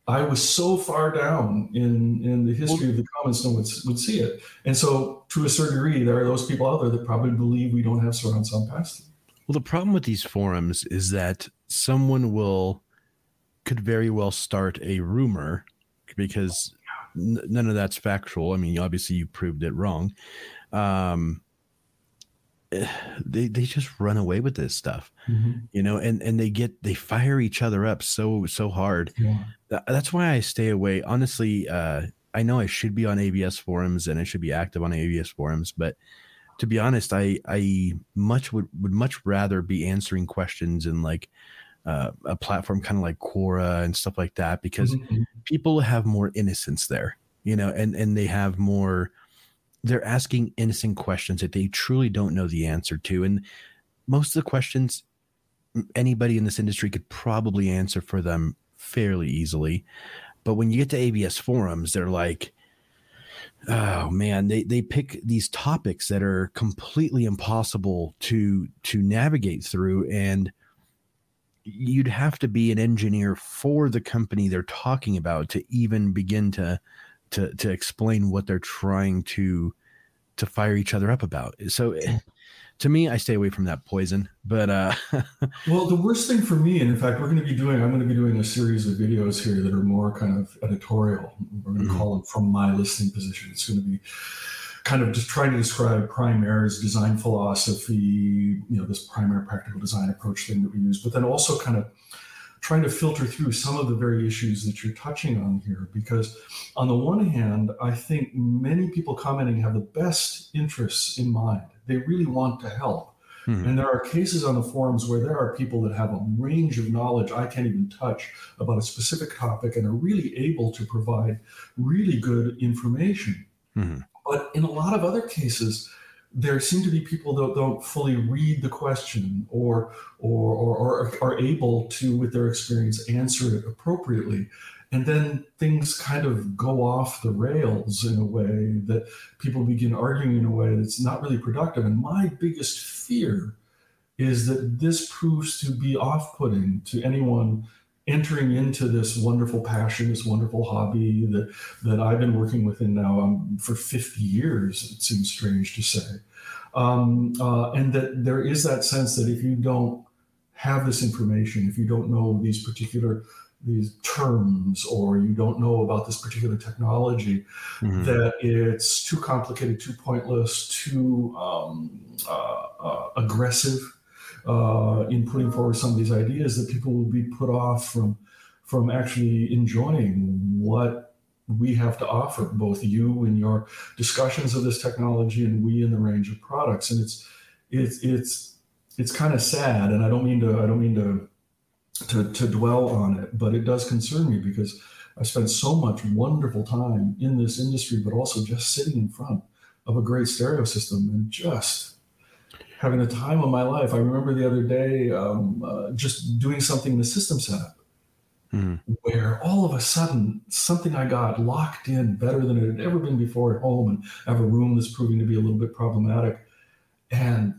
I was so far down in in the history of the commons, no one would, would see it. And so, to a certain degree, there are those people out there that probably believe we don't have surround sound pass Well, the problem with these forums is that someone will could very well start a rumor because n- none of that's factual. I mean, obviously, you proved it wrong. Um, they they just run away with this stuff mm-hmm. you know and and they get they fire each other up so so hard yeah. that's why i stay away honestly uh i know i should be on abs forums and i should be active on abs forums but to be honest i i much would would much rather be answering questions in like uh, a platform kind of like quora and stuff like that because mm-hmm. people have more innocence there you know and and they have more they're asking innocent questions that they truly don't know the answer to and most of the questions anybody in this industry could probably answer for them fairly easily. But when you get to abs forums they're like oh man they, they pick these topics that are completely impossible to to navigate through and you'd have to be an engineer for the company they're talking about to even begin to to to explain what they're trying to to fire each other up about. So eh, to me, I stay away from that poison. But uh well, the worst thing for me, and in fact, we're going to be doing, I'm going to be doing a series of videos here that are more kind of editorial. We're going to mm-hmm. call them from my listening position. It's going to be kind of just trying to describe Primare's design philosophy, you know, this primary practical design approach thing that we use, but then also kind of trying to filter through some of the very issues that you're touching on here. Because, on the one hand, I think many people commenting have the best interests in mind. They really want to help. Hmm. And there are cases on the forums where there are people that have a range of knowledge I can't even touch about a specific topic and are really able to provide really good information. Hmm. But in a lot of other cases, there seem to be people that don't fully read the question or, or, or, are able to, with their experience, answer it appropriately. And then things kind of go off the rails in a way that people begin arguing in a way that's not really productive. And my biggest fear is that this proves to be off putting to anyone entering into this wonderful passion, this wonderful hobby that that I've been working within now um, for 50 years. It seems strange to say, um, uh, and that there is that sense that if you don't have this information, if you don't know these particular these terms or you don't know about this particular technology mm-hmm. that it's too complicated too pointless too um, uh, uh, aggressive uh, in putting forward some of these ideas that people will be put off from from actually enjoying what we have to offer, both you in your discussions of this technology and we in the range of products. And it's it's it's it's kind of sad, and I don't mean to I don't mean to to, to dwell on it, but it does concern me because I spent so much wonderful time in this industry, but also just sitting in front of a great stereo system and just having the time of my life. I remember the other day um, uh, just doing something in the system setup mm. where all of a sudden something I got locked in better than it had ever been before at home and I have a room that's proving to be a little bit problematic. And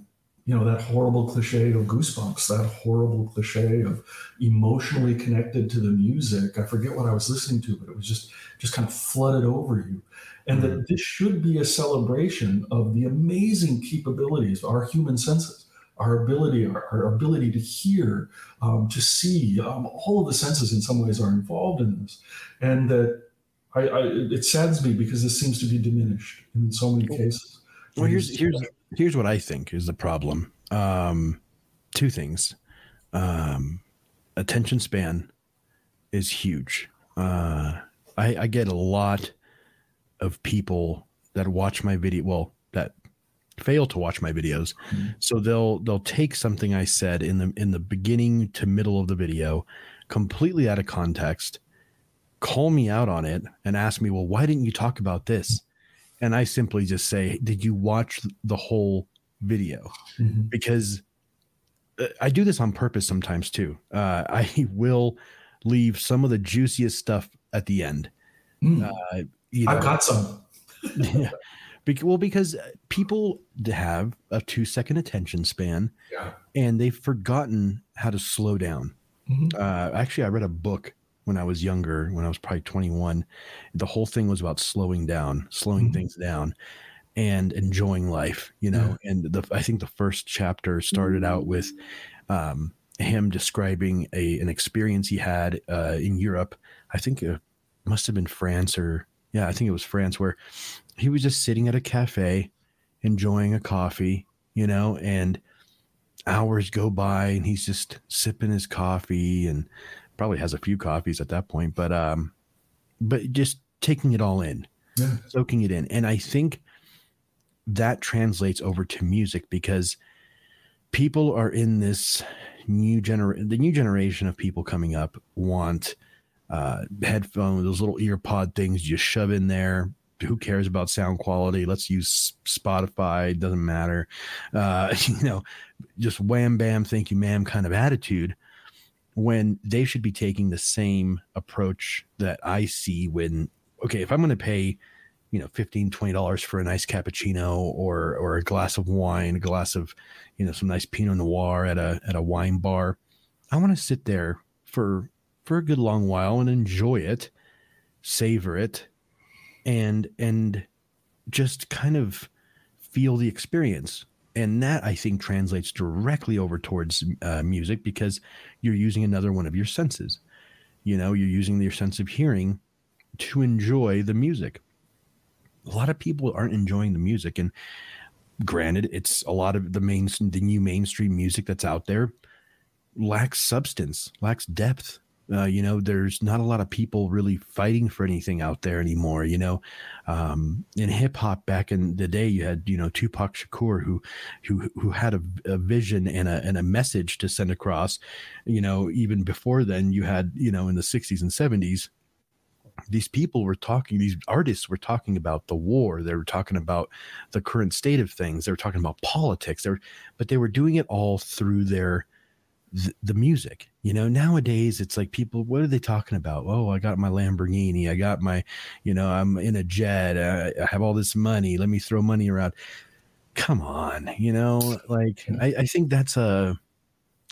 you know that horrible cliche of goosebumps that horrible cliche of emotionally connected to the music i forget what i was listening to but it was just just kind of flooded over you and mm-hmm. that this should be a celebration of the amazing capabilities of our human senses our ability our, our ability to hear um, to see um, all of the senses in some ways are involved in this and that I, I, it saddens me because this seems to be diminished in so many cases well here's here's here's what I think is the problem. Um, two things. Um, attention span is huge. Uh, I, I get a lot of people that watch my video. Well, that fail to watch my videos. Mm-hmm. So they'll they'll take something I said in the in the beginning to middle of the video, completely out of context, call me out on it, and ask me, "Well, why didn't you talk about this?" And I simply just say, "Did you watch the whole video mm-hmm. because uh, I do this on purpose sometimes too. Uh, I will leave some of the juiciest stuff at the end. Mm. Uh, you know, I've got some. yeah. well, because people have a two second attention span yeah. and they've forgotten how to slow down. Mm-hmm. Uh, actually, I read a book when I was younger, when I was probably 21. The whole thing was about slowing down, slowing mm-hmm. things down and enjoying life, you know. Yeah. And the I think the first chapter started out with um, him describing a an experience he had uh, in Europe. I think it must have been France or yeah, I think it was France where he was just sitting at a cafe enjoying a coffee, you know, and hours go by and he's just sipping his coffee and probably has a few coffees at that point, but um but just taking it all in. Yeah. Soaking it in. And I think that translates over to music because people are in this new generation the new generation of people coming up want uh headphones those little ear pod things you shove in there. Who cares about sound quality? Let's use spotify doesn't matter. Uh you know just wham bam thank you ma'am kind of attitude when they should be taking the same approach that i see when okay if i'm going to pay you know 15 20 dollars for a nice cappuccino or or a glass of wine a glass of you know some nice pinot noir at a at a wine bar i want to sit there for for a good long while and enjoy it savor it and and just kind of feel the experience. And that i think translates directly over towards uh, music because you're using another one of your senses. You know you're using your sense of hearing to enjoy the music. A lot of people aren't enjoying the music and granted it's a lot of the main the new mainstream music that's out there lacks substance lacks depth uh, you know there's not a lot of people really fighting for anything out there anymore you know? Um, in hip hop back in the day you had you know Tupac Shakur who who who had a, a, vision and a and a message to send across you know even before then you had you know in the 60s and 70s these people were talking these artists were talking about the war they were talking about the current state of things they were talking about politics they were, but they were doing it all through their the, the music you know nowadays it's like people what are they talking about oh i got my lamborghini i got my you know i'm in a jet i, I have all this money let me throw money around come on you know like i, I think that's a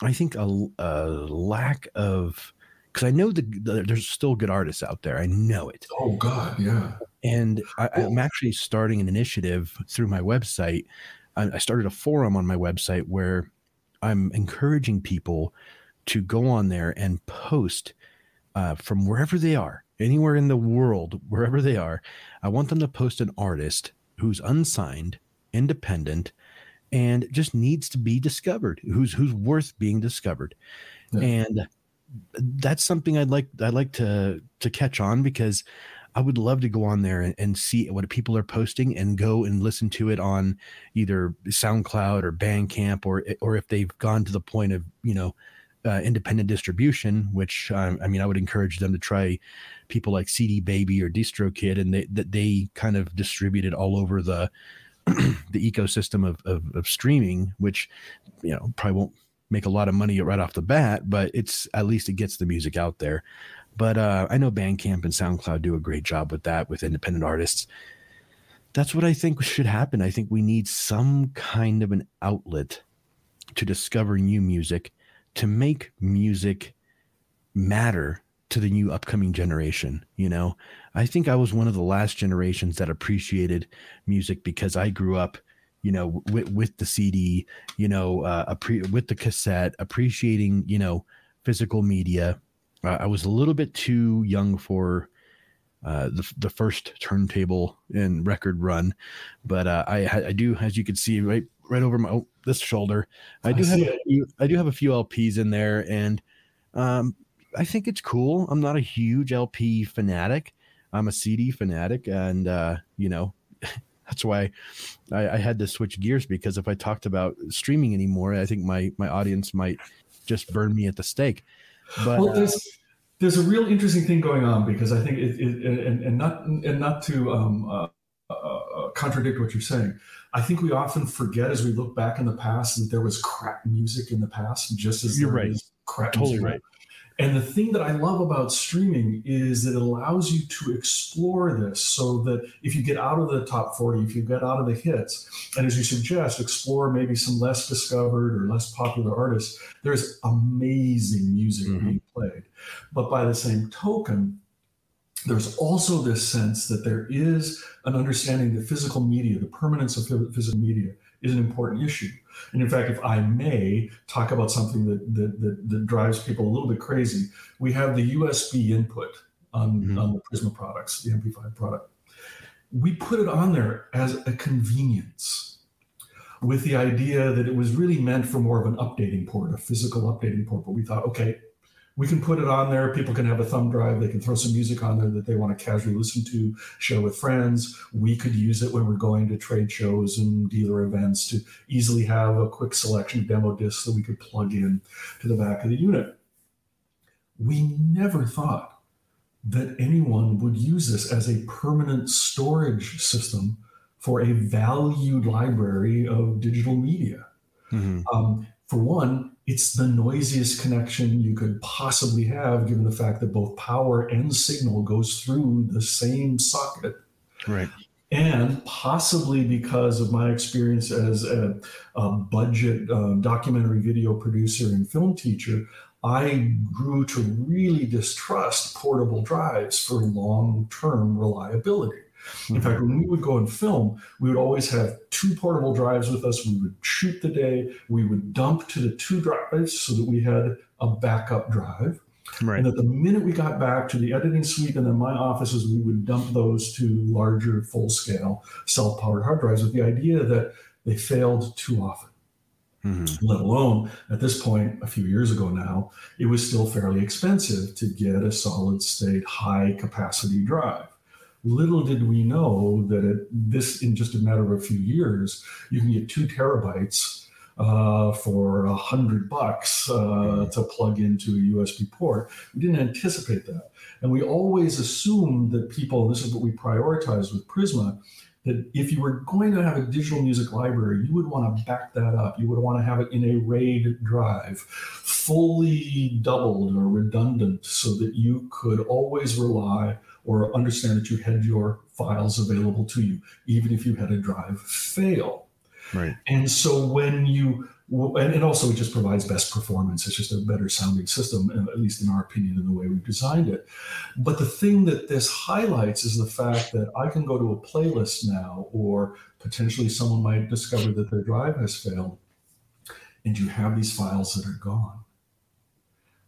i think a, a lack of because I know the, the, there's still good artists out there. I know it. Oh God, yeah. And I, am actually starting an initiative through my website. I, I, started a forum on my website where I'm encouraging people to go on there and post uh, from wherever they are, anywhere in the world, wherever they are. I want them to post an artist who's unsigned, independent, and just needs to be discovered. Who's who's worth being discovered, yeah. and that's something I'd like I'd like to to catch on because I would love to go on there and, and, see what people are posting and go and listen to it on either SoundCloud or Bandcamp or or if they've gone to the point of you know uh, independent distribution, which um, I mean I would encourage them to try people like CD Baby or DistroKid, and they that they kind of distribute it all over the the ecosystem of, of, of streaming, which you know probably won't make a lot of money right off the bat, but it's at least it gets the music out there. But uh, I know Bandcamp and SoundCloud do a great job with that with independent artists. That's what I think should happen. I think we need some kind of an outlet to discover new music, to make music matter to the new upcoming generation. You know, I think I was one of the last generations that appreciated music because I grew up, you know, with, with the CD, you know, uh, appre- with the cassette, appreciating, you know, physical media. Uh, I was a little bit too young for uh, the the first turntable and record run, but uh, I I do, as you can see, right right over my oh, this shoulder, I do I have a few, I do have a few LPs in there, and um, I think it's cool. I'm not a huge LP fanatic. I'm a CD fanatic, and uh, you know, that's why I, I, had to switch gears because if I talked about streaming anymore, I think my my audience might just burn me at the stake. But well, there's there's a real interesting thing going on because I think it, it and, and not and not to um, uh, uh, uh, contradict what you're saying. I think we often forget as we look back in the past that there was crap music in the past, just as you're right. crap totally music. right. And the thing that I love about streaming is that it allows you to explore this so that if you get out of the top 40, if you get out of the hits, and as you suggest, explore maybe some less discovered or less popular artists, there's amazing music mm-hmm. being played. But by the same token, there's also this sense that there is an understanding that physical media, the permanence of physical media, is an important issue. And in fact, if I may talk about something that, that, that, that drives people a little bit crazy, we have the USB input on, mm-hmm. on the Prisma products, the NP5 product. We put it on there as a convenience with the idea that it was really meant for more of an updating port, a physical updating port. But we thought, okay, we can put it on there. People can have a thumb drive. They can throw some music on there that they want to casually listen to, share with friends. We could use it when we're going to trade shows and dealer events to easily have a quick selection of demo discs that we could plug in to the back of the unit. We never thought that anyone would use this as a permanent storage system for a valued library of digital media. Mm-hmm. Um, for one, it's the noisiest connection you could possibly have, given the fact that both power and signal goes through the same socket. Right. And possibly because of my experience as a, a budget uh, documentary video producer and film teacher, I grew to really distrust portable drives for long term reliability. In mm-hmm. fact, when we would go and film, we would always have two portable drives with us. We would shoot the day. We would dump to the two drives so that we had a backup drive. Right. And that the minute we got back to the editing suite and then my offices, we would dump those to larger, full scale, self powered hard drives with the idea that they failed too often. Mm-hmm. Let alone at this point, a few years ago now, it was still fairly expensive to get a solid state, high capacity drive. Little did we know that it, this, in just a matter of a few years, you can get two terabytes uh, for a hundred bucks uh, to plug into a USB port. We didn't anticipate that, and we always assumed that people. This is what we prioritize with Prisma. That if you were going to have a digital music library, you would want to back that up. You would want to have it in a RAID drive, fully doubled or redundant, so that you could always rely or understand that you had your files available to you, even if you had a drive fail. Right. And so when you, and also it also just provides best performance. It's just a better sounding system, at least in our opinion, in the way we've designed it. But the thing that this highlights is the fact that I can go to a playlist now, or potentially someone might discover that their drive has failed, and you have these files that are gone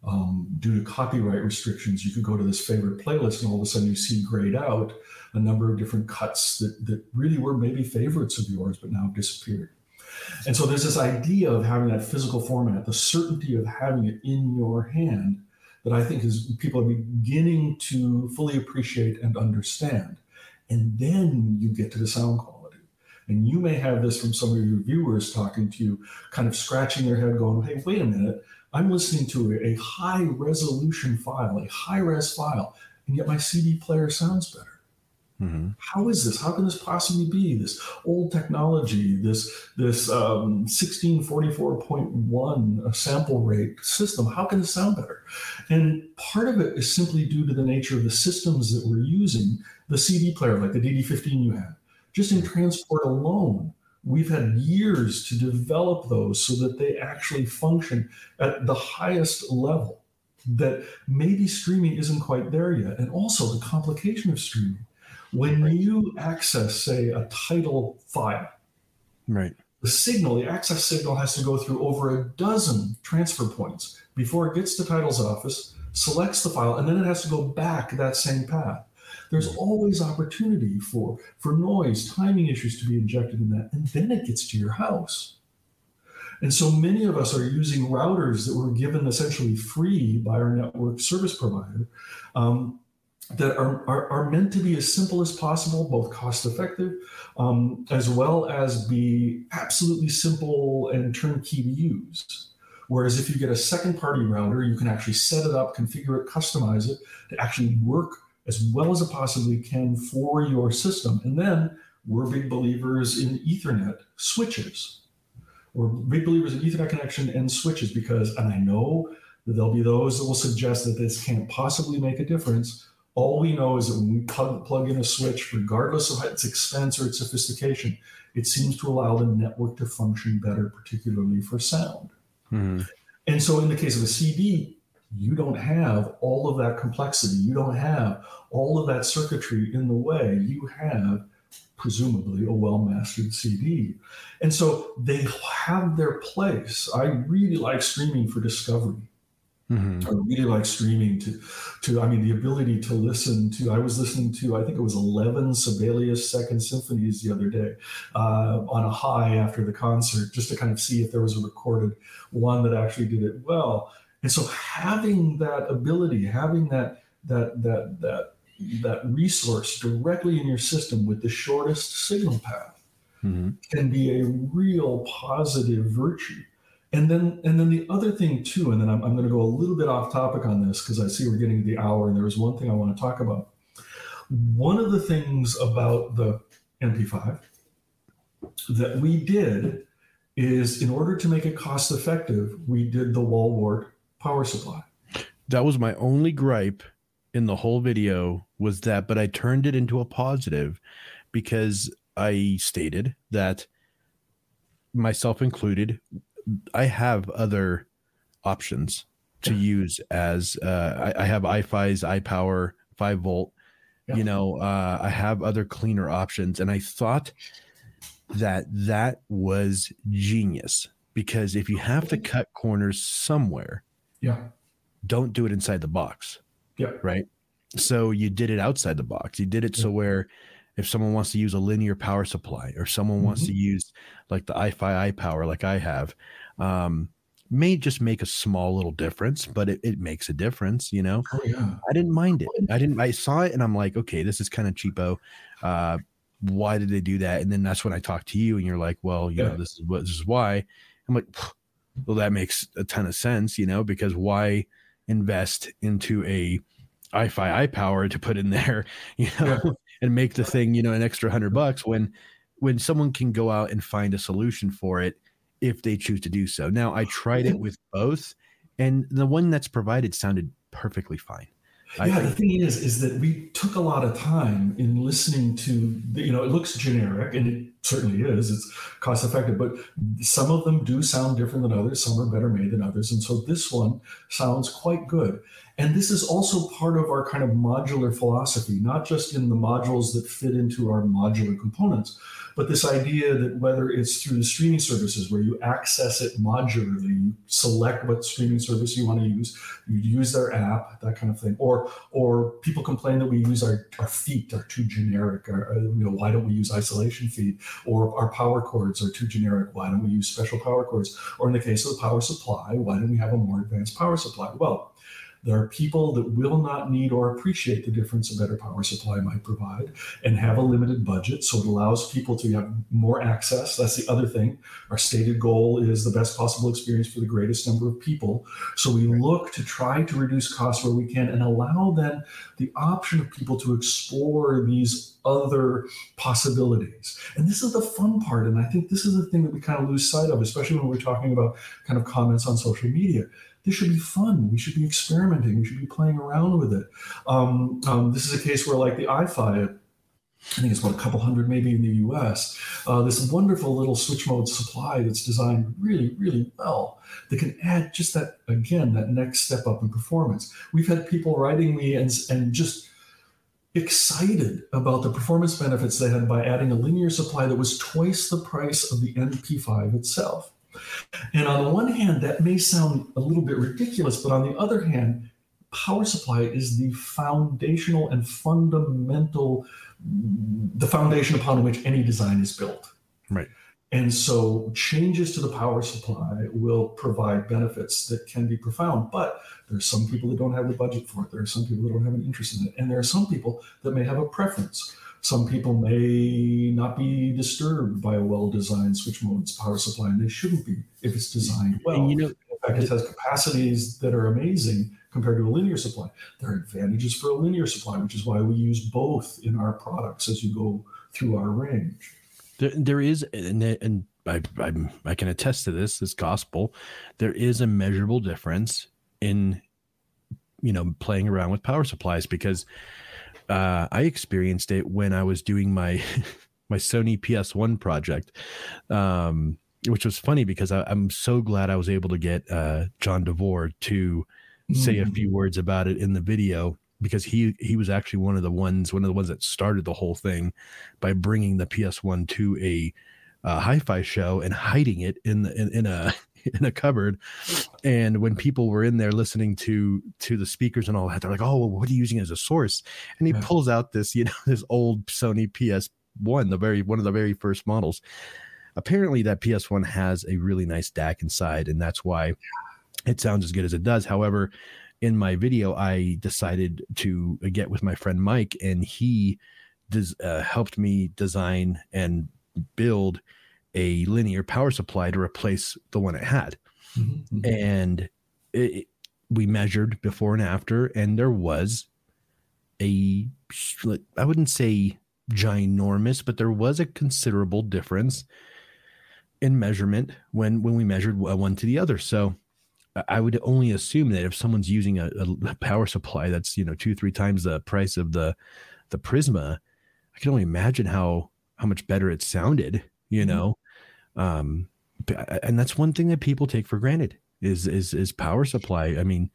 um, due to copyright restrictions, you could go to this favorite playlist and all of a sudden you see grayed out a number of different cuts that, that really were maybe favorites of yours, but now disappeared. And so there's this idea of having that physical format, the certainty of having it in your hand that I think is people are beginning to fully appreciate and understand. And then you get to the sound quality. And you may have this from some of your viewers talking to you, kind of scratching their head, going, hey, wait a minute I'm listening to a high resolution file, a high res file, and yet my CD player sounds better. Mm-hmm. How is this? How can this possibly be? This old technology, this this um, 1644.1 sample rate system. How can this sound better? And part of it is simply due to the nature of the systems that we're using. The CD player, like the DD15 you had, just in transport alone, we've had years to develop those so that they actually function at the highest level that maybe streaming isn't quite there yet and also the complication of streaming. When right. you access say a Tidal file right. the signal the access signal has to go through over a dozen transfer points. Before it gets to Tidal's office selects the file and then it has to go back that same path there's always opportunity for for noise timing issues to be injected in that and then it gets to your house and so many of us are using routers that were given essentially free by our network service provider um, that are, are, are, meant to be as simple as possible, both cost effective, um, as well as be absolutely simple and turnkey to use. Whereas if you get a second party router, you can actually set it up, configure it, customize it to actually work as well as it possibly can for your system. And then we're big believers in Ethernet switches. We're big believers in Ethernet connection and switches because, and I know that there'll be those that will suggest that this can't possibly make a difference. All we know is that when we plug, plug in a switch, regardless of its expense or its sophistication, it seems to allow the network to function better, particularly for sound. Mm-hmm. And so, in the case of a CD, you don't have all of that complexity. You don't have all of that circuitry in the way. You have presumably a well mastered CD. And so they have their place. I really like streaming for discovery. Mm-hmm. I really like streaming to, to, I mean, the ability to listen to. I was listening to, I think it was 11 Sibelius Second Symphonies the other day uh, on a high after the concert, just to kind of see if there was a recorded one that actually did it well. And so having that ability, having that, that, that, that that resource directly in your system with the shortest signal path mm-hmm. can be a real positive virtue. And then, and then the other thing too, and then I'm, I'm going to go a little bit off topic on this because I see we're getting to the hour, and there was one thing I want to talk about. One of the things about the NP5 that we did is, in order to make it cost effective, we did the wall wart power supply. That was my only gripe in the whole video was that, but I turned it into a positive because I stated that myself included, I have other options to use as uh, I, I, have iFi's iPower 5 volt. Yeah. You know, uh, I have other cleaner options. And I thought that that was genius because if you have to cut corners somewhere, yeah, don't do it inside the box. Yeah. Right. So you did it outside the box. You did it so where if someone wants to use a linear power supply or someone mm-hmm. wants to use like the iFi power like I have, um, may just make a small little difference, but it, it makes a difference, you know. Oh, yeah. I didn't mind it. I didn't I saw it and I'm like, okay, this is kind of cheapo. Uh, why did they do that? And then that's when I talked to you and you're like, well, you yeah. know, this is what this is why. I'm like, well, that makes a ton of sense, you know, because why invest into a iFi iPower to put in there, you know, and make the thing, you know, an extra hundred bucks when when someone can go out and find a solution for it if they choose to do so. Now I tried it with both, and the one that's provided sounded perfectly fine. Yeah, the thing is, is that we took a lot of time in listening to, the, you know, it looks generic and it certainly is. It's cost effective, but some of them do sound different than others. Some are better made than others. And so this one sounds quite good. And this is also part of our kind of modular philosophy, not just in the modules that fit into our modular components, but this idea that whether it's through the streaming services where you access it modularly, you select what streaming service you want to use, you use their app, that kind of thing, or or people complain that we use our, our feet are too generic, or uh, you know why don't we use isolation feet, or our power cords are too generic, why don't we use special power cords, or in the case of the power supply, why don't we have a more advanced power supply? Well there are people that will not need or appreciate the difference a better power supply might provide and have a limited budget. So it allows people to have more access. That's the other thing. Our stated goal is the best possible experience for the greatest number of people. So we look to try to reduce costs where we can and allow then the option of people to explore these other possibilities. And this is the fun part. And I think this is the thing that we kind of lose sight of, especially when we're talking about kind of comments on social media this should be fun. We should be experimenting. We should be playing around with it. Um, um, this is a case where, like the iFi, I think it's about a couple hundred maybe in the US, uh, this wonderful little switch mode supply that's designed really, really well that can add just that, again, that next step up in performance. We've had people writing me and, and just excited about the performance benefits they had by adding a linear supply that was twice the price of the NP5 itself. And on the one hand, that may sound a little bit ridiculous, but on the other hand, power supply is the foundational and fundamental, the foundation upon which any design is built. Right. And so changes to the power supply will provide benefits that can be profound. But there are some people that don't have the budget for it. There are some people that don't have an interest in it. And there are some people that may have a preference. Some people may not be disturbed by a well-designed switch mode's power supply, and they shouldn't be if it's designed well. And you know, in fact, it has capacities that are amazing compared to a linear supply. There are advantages for a linear supply, which is why we use both in our products as you go through our range. There, there is, and, and I, I'm, I can attest to this, this gospel. There is a measurable difference in, you know, playing around with power supplies because uh, I experienced it when I was doing my my Sony PS1 project, um, which was funny because I, am so glad I was able to get uh, John DeVore to mm. say a few mm. words about it in the video because he he was actually one of the ones one of the ones that started the whole thing by bringing the PS1 to a uh, hi-fi show and hiding it in the in, in a in a cupboard. And when people were in there listening to to the speakers and all that they're like oh well, what are you using as a source? And he yeah. pulls out this you know this old sony ps1 the very one of the very first models. Apparently that ps1 has a really nice dac inside and that's why it sounds as good as it does. However in my video, I decided to get with my friend Mike, and he des- uh, helped me design and build a linear power supply to replace the one it had. Mm-hmm. mm-hmm. And it, we measured before and after, and there was a, I wouldn't say ginormous, but there was a considerable difference in measurement when when we measured one to the other. So I would only assume that if someone's using a, a, power supply that's you know two three times the price of the the Prisma, I can only imagine how how much better it sounded. You mm-hmm. know, um, and that's one thing that people take for granted is is is power supply. I mean,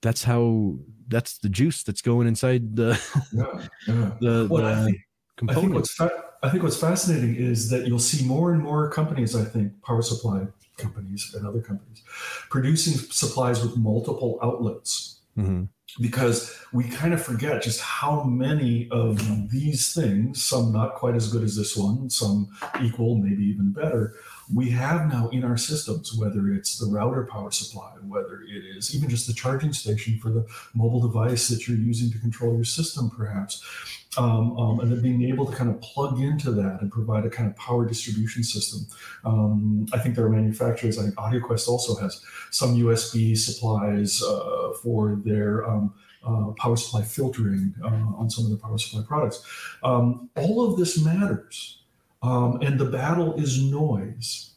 that's how that's the juice that's going inside the yeah, yeah. the, well, the I think, components. I think what's fa- I think what's fascinating is that you'll see more and more companies. I think power supply companies and other companies producing supplies with multiple outlets mm-hmm. Because we kind of forget just how many of these things some not quite as good as this one some equal maybe even better we have now in our systems, whether it's the router power supply, whether it is even just the charging station for the mobile device that you're using to control your system, perhaps, um, um, and then being able to kind of plug into that and provide a kind of power distribution system. Um, I think there are manufacturers, I think AudioQuest also has some USB supplies uh, for their. Um, uh, power supply filtering uh, on some of the power supply products. Um, all of this matters um, and the battle is noise.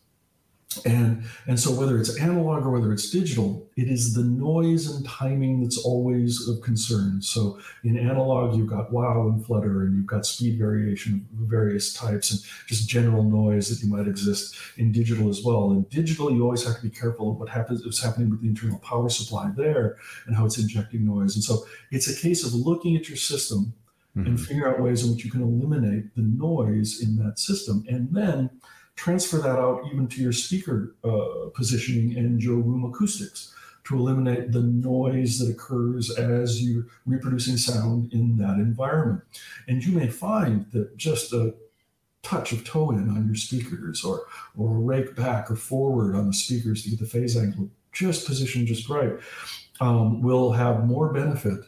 And, and so whether it's analog or whether it's digital, it is the noise and timing that's always of concern. So in analog, you've got wow and flutter, and you've got speed variation of various types, and just general noise that you might exist in digital as well. In digital, you always have to be careful of what happens, what's happening with the internal power supply there, and how it's injecting noise. And so it's a case of looking at your system mm-hmm. and figure out ways in which you can eliminate the noise in that system. And then transfer that out even to your speaker uh, positioning and your room acoustics to eliminate the noise that occurs as you're reproducing sound in that environment. And you may find that just a touch of toe in on your speakers or or a rake back or forward on the speakers to get the phase angle just positioned just right um, will have more benefit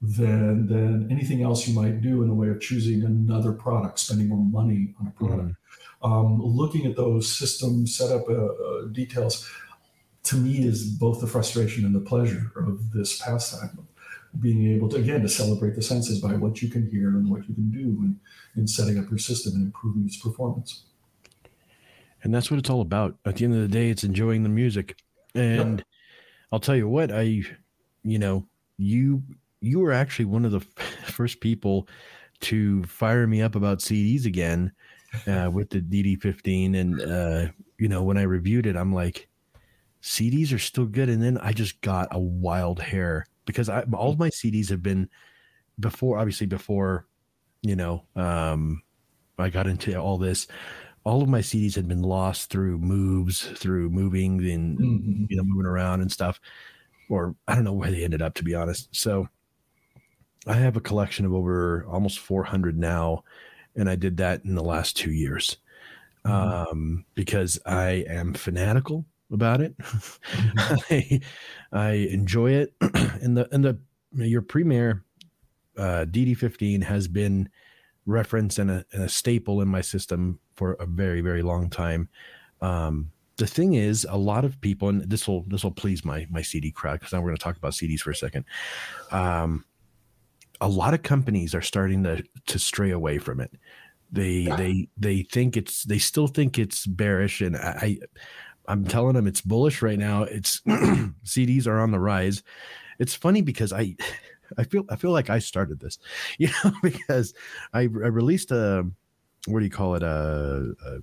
than than anything else you might do in the way of choosing another product, spending more money on a product. Mm-hmm. Um, looking at those system setup uh, uh, details, to me, is both the frustration and the pleasure of this pastime. Being able to again to celebrate the senses by what you can hear and what you can do in, in setting up your system and improving its performance. And that's what it's all about. At the end of the day, it's enjoying the music. And yep. I'll tell you what, I, you know, you you were actually one of the first people to fire me up about CDs again uh, with the DD15. And, uh, you know, when I reviewed it, I'm like, CDs are still good. And then I just got a wild hair because I, all of my CDs have been before, obviously, before, you know, um, I got into all this. All of my CDs had been lost through moves, through moving and mm-hmm. you know moving around and stuff, or I don't know where they ended up to be honest. So I have a collection of over almost 400 now, and I did that in the last two years mm-hmm. um, because I am fanatical about it. Mm-hmm. I, I enjoy it, and the and the your Primare uh, DD15 has been referenced and a, and a staple in my system for a very very long time. Um, the thing is, a lot of people, and this will this will please my my CD crowd because now we're going to talk about CDs for a second. Um, a lot of companies are starting to to stray away from it. They they they think it's they still think it's bearish, and I I'm telling them it's bullish right now. It's CDs are on the rise. It's funny because I I feel I feel like I started this, you know, because I, I released a what do you call it a, a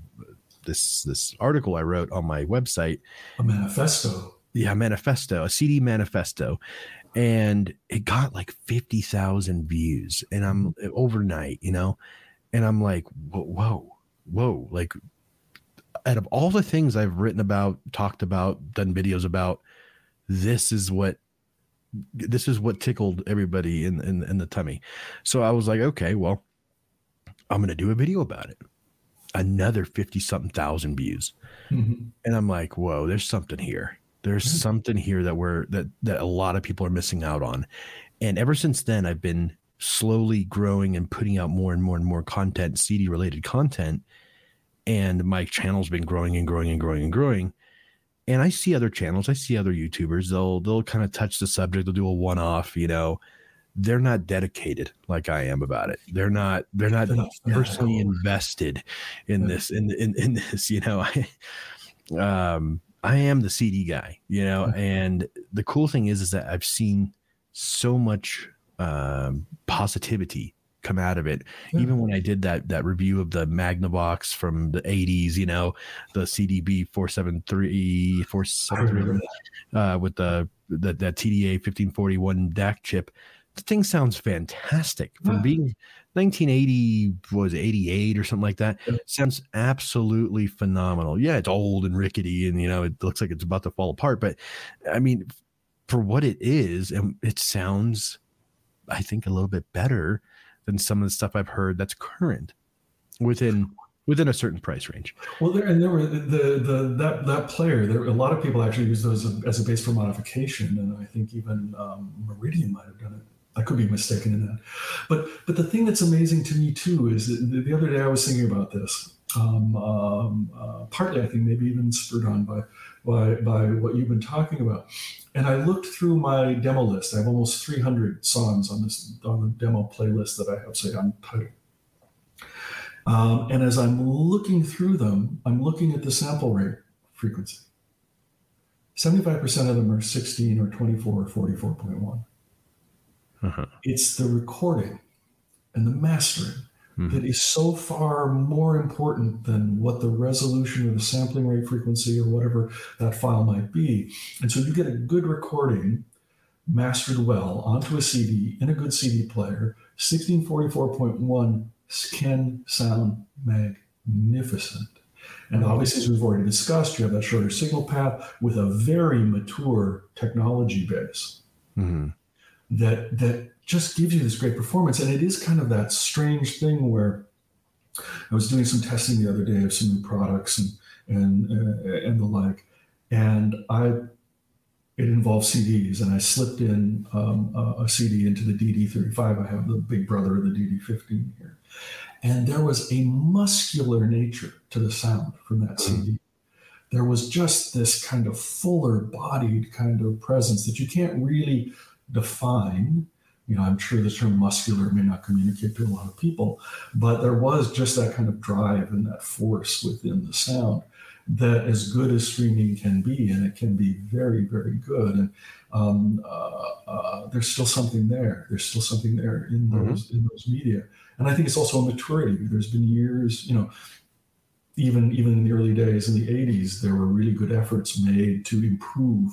this this article I wrote on my website a manifesto yeah manifesto a CD manifesto and it got like 50,000 views and I'm mm-hmm. overnight, you know, and I'm like, whoa, whoa, whoa, like out of all the things I've written about, talked about, done videos about, this is what this is what tickled everybody in, in, in the tummy. So I was like, okay, well, I'm going to do a video about it. Another 50 something thousand views. Mm-hmm. And I'm like, whoa, there's something here. There's mm-hmm. something here that we're that that a lot of people are missing out on. And ever since then, I've been slowly growing and putting out more and more and more content, CD related content. And my channel's been growing and growing and growing and growing. And I see other channels, I see other YouTubers, they'll they'll kind of touch the subject, they'll do a one-off, you know. They're not dedicated like I am about it. They're not they're not, personally invested in this in, in in this, you know. I um I am the CD guy, you know, mm-hmm. and the cool thing is, is that I've seen so much um, positivity come out of it. Yeah. Even when I did that that review of the Magnavox from the 80s, you know, the CDB 473 473 uh, with the, the that TDA 1541 DAC chip, the thing sounds fantastic. From yeah. being 1980 was 88 or something like that. Sounds absolutely phenomenal. Yeah, it's old and rickety and you know, it looks like it's about to fall apart, but I mean for what it is and it sounds I think a little bit better than some of the stuff I've heard that's current within within a certain price range. Well, there and there were the the that that player. There a lot of people actually use those as a base for modification, and I think even um, Meridian might have done it. I could be mistaken in that. But but the thing that's amazing to me too is that the other day I was thinking about this. Um, um, uh, partly, I think maybe even spurred on by by by what you've been talking about. And I looked through my demo list. I have almost 300 songs on this on the demo playlist that I have, say, on Tidal. Um, and as I'm looking through them, I'm looking at the sample rate frequency. 75% of them are 16 or 24 or 44.1. Uh-huh. It's the recording and the mastering mm-hmm. that is so far more important than what the resolution or the sampling rate frequency or whatever that file might be. And so you get a good recording mastered well onto a CD in a good CD player. 1644.1 can sound magnificent. And obviously, as we've already discussed, you have that shorter signal path with a very mature technology base. Mm-hmm that that just gives you this great performance. And it is kind of that strange thing where I was doing some testing the other day of some new products and and uh, and the like, and I it involved CDs, and I slipped in um, a, a, CD into the DD35. I have the big brother of the DD15 here, and there was a muscular nature to the sound from that mm-hmm. CD. There was just this kind of fuller bodied kind of presence that you can't really define. You know, I'm sure the term muscular may not communicate to a lot of people, but there was just that kind of drive and that force within the sound that as good as streaming can be, and it can be very, very good. And um, uh, uh, there's still something there. There's still something there in mm-hmm. those mm-hmm. in those media, and I think it's also a maturity. There's been years, you know, even even in the early days in the 80s, there were really good efforts made to improve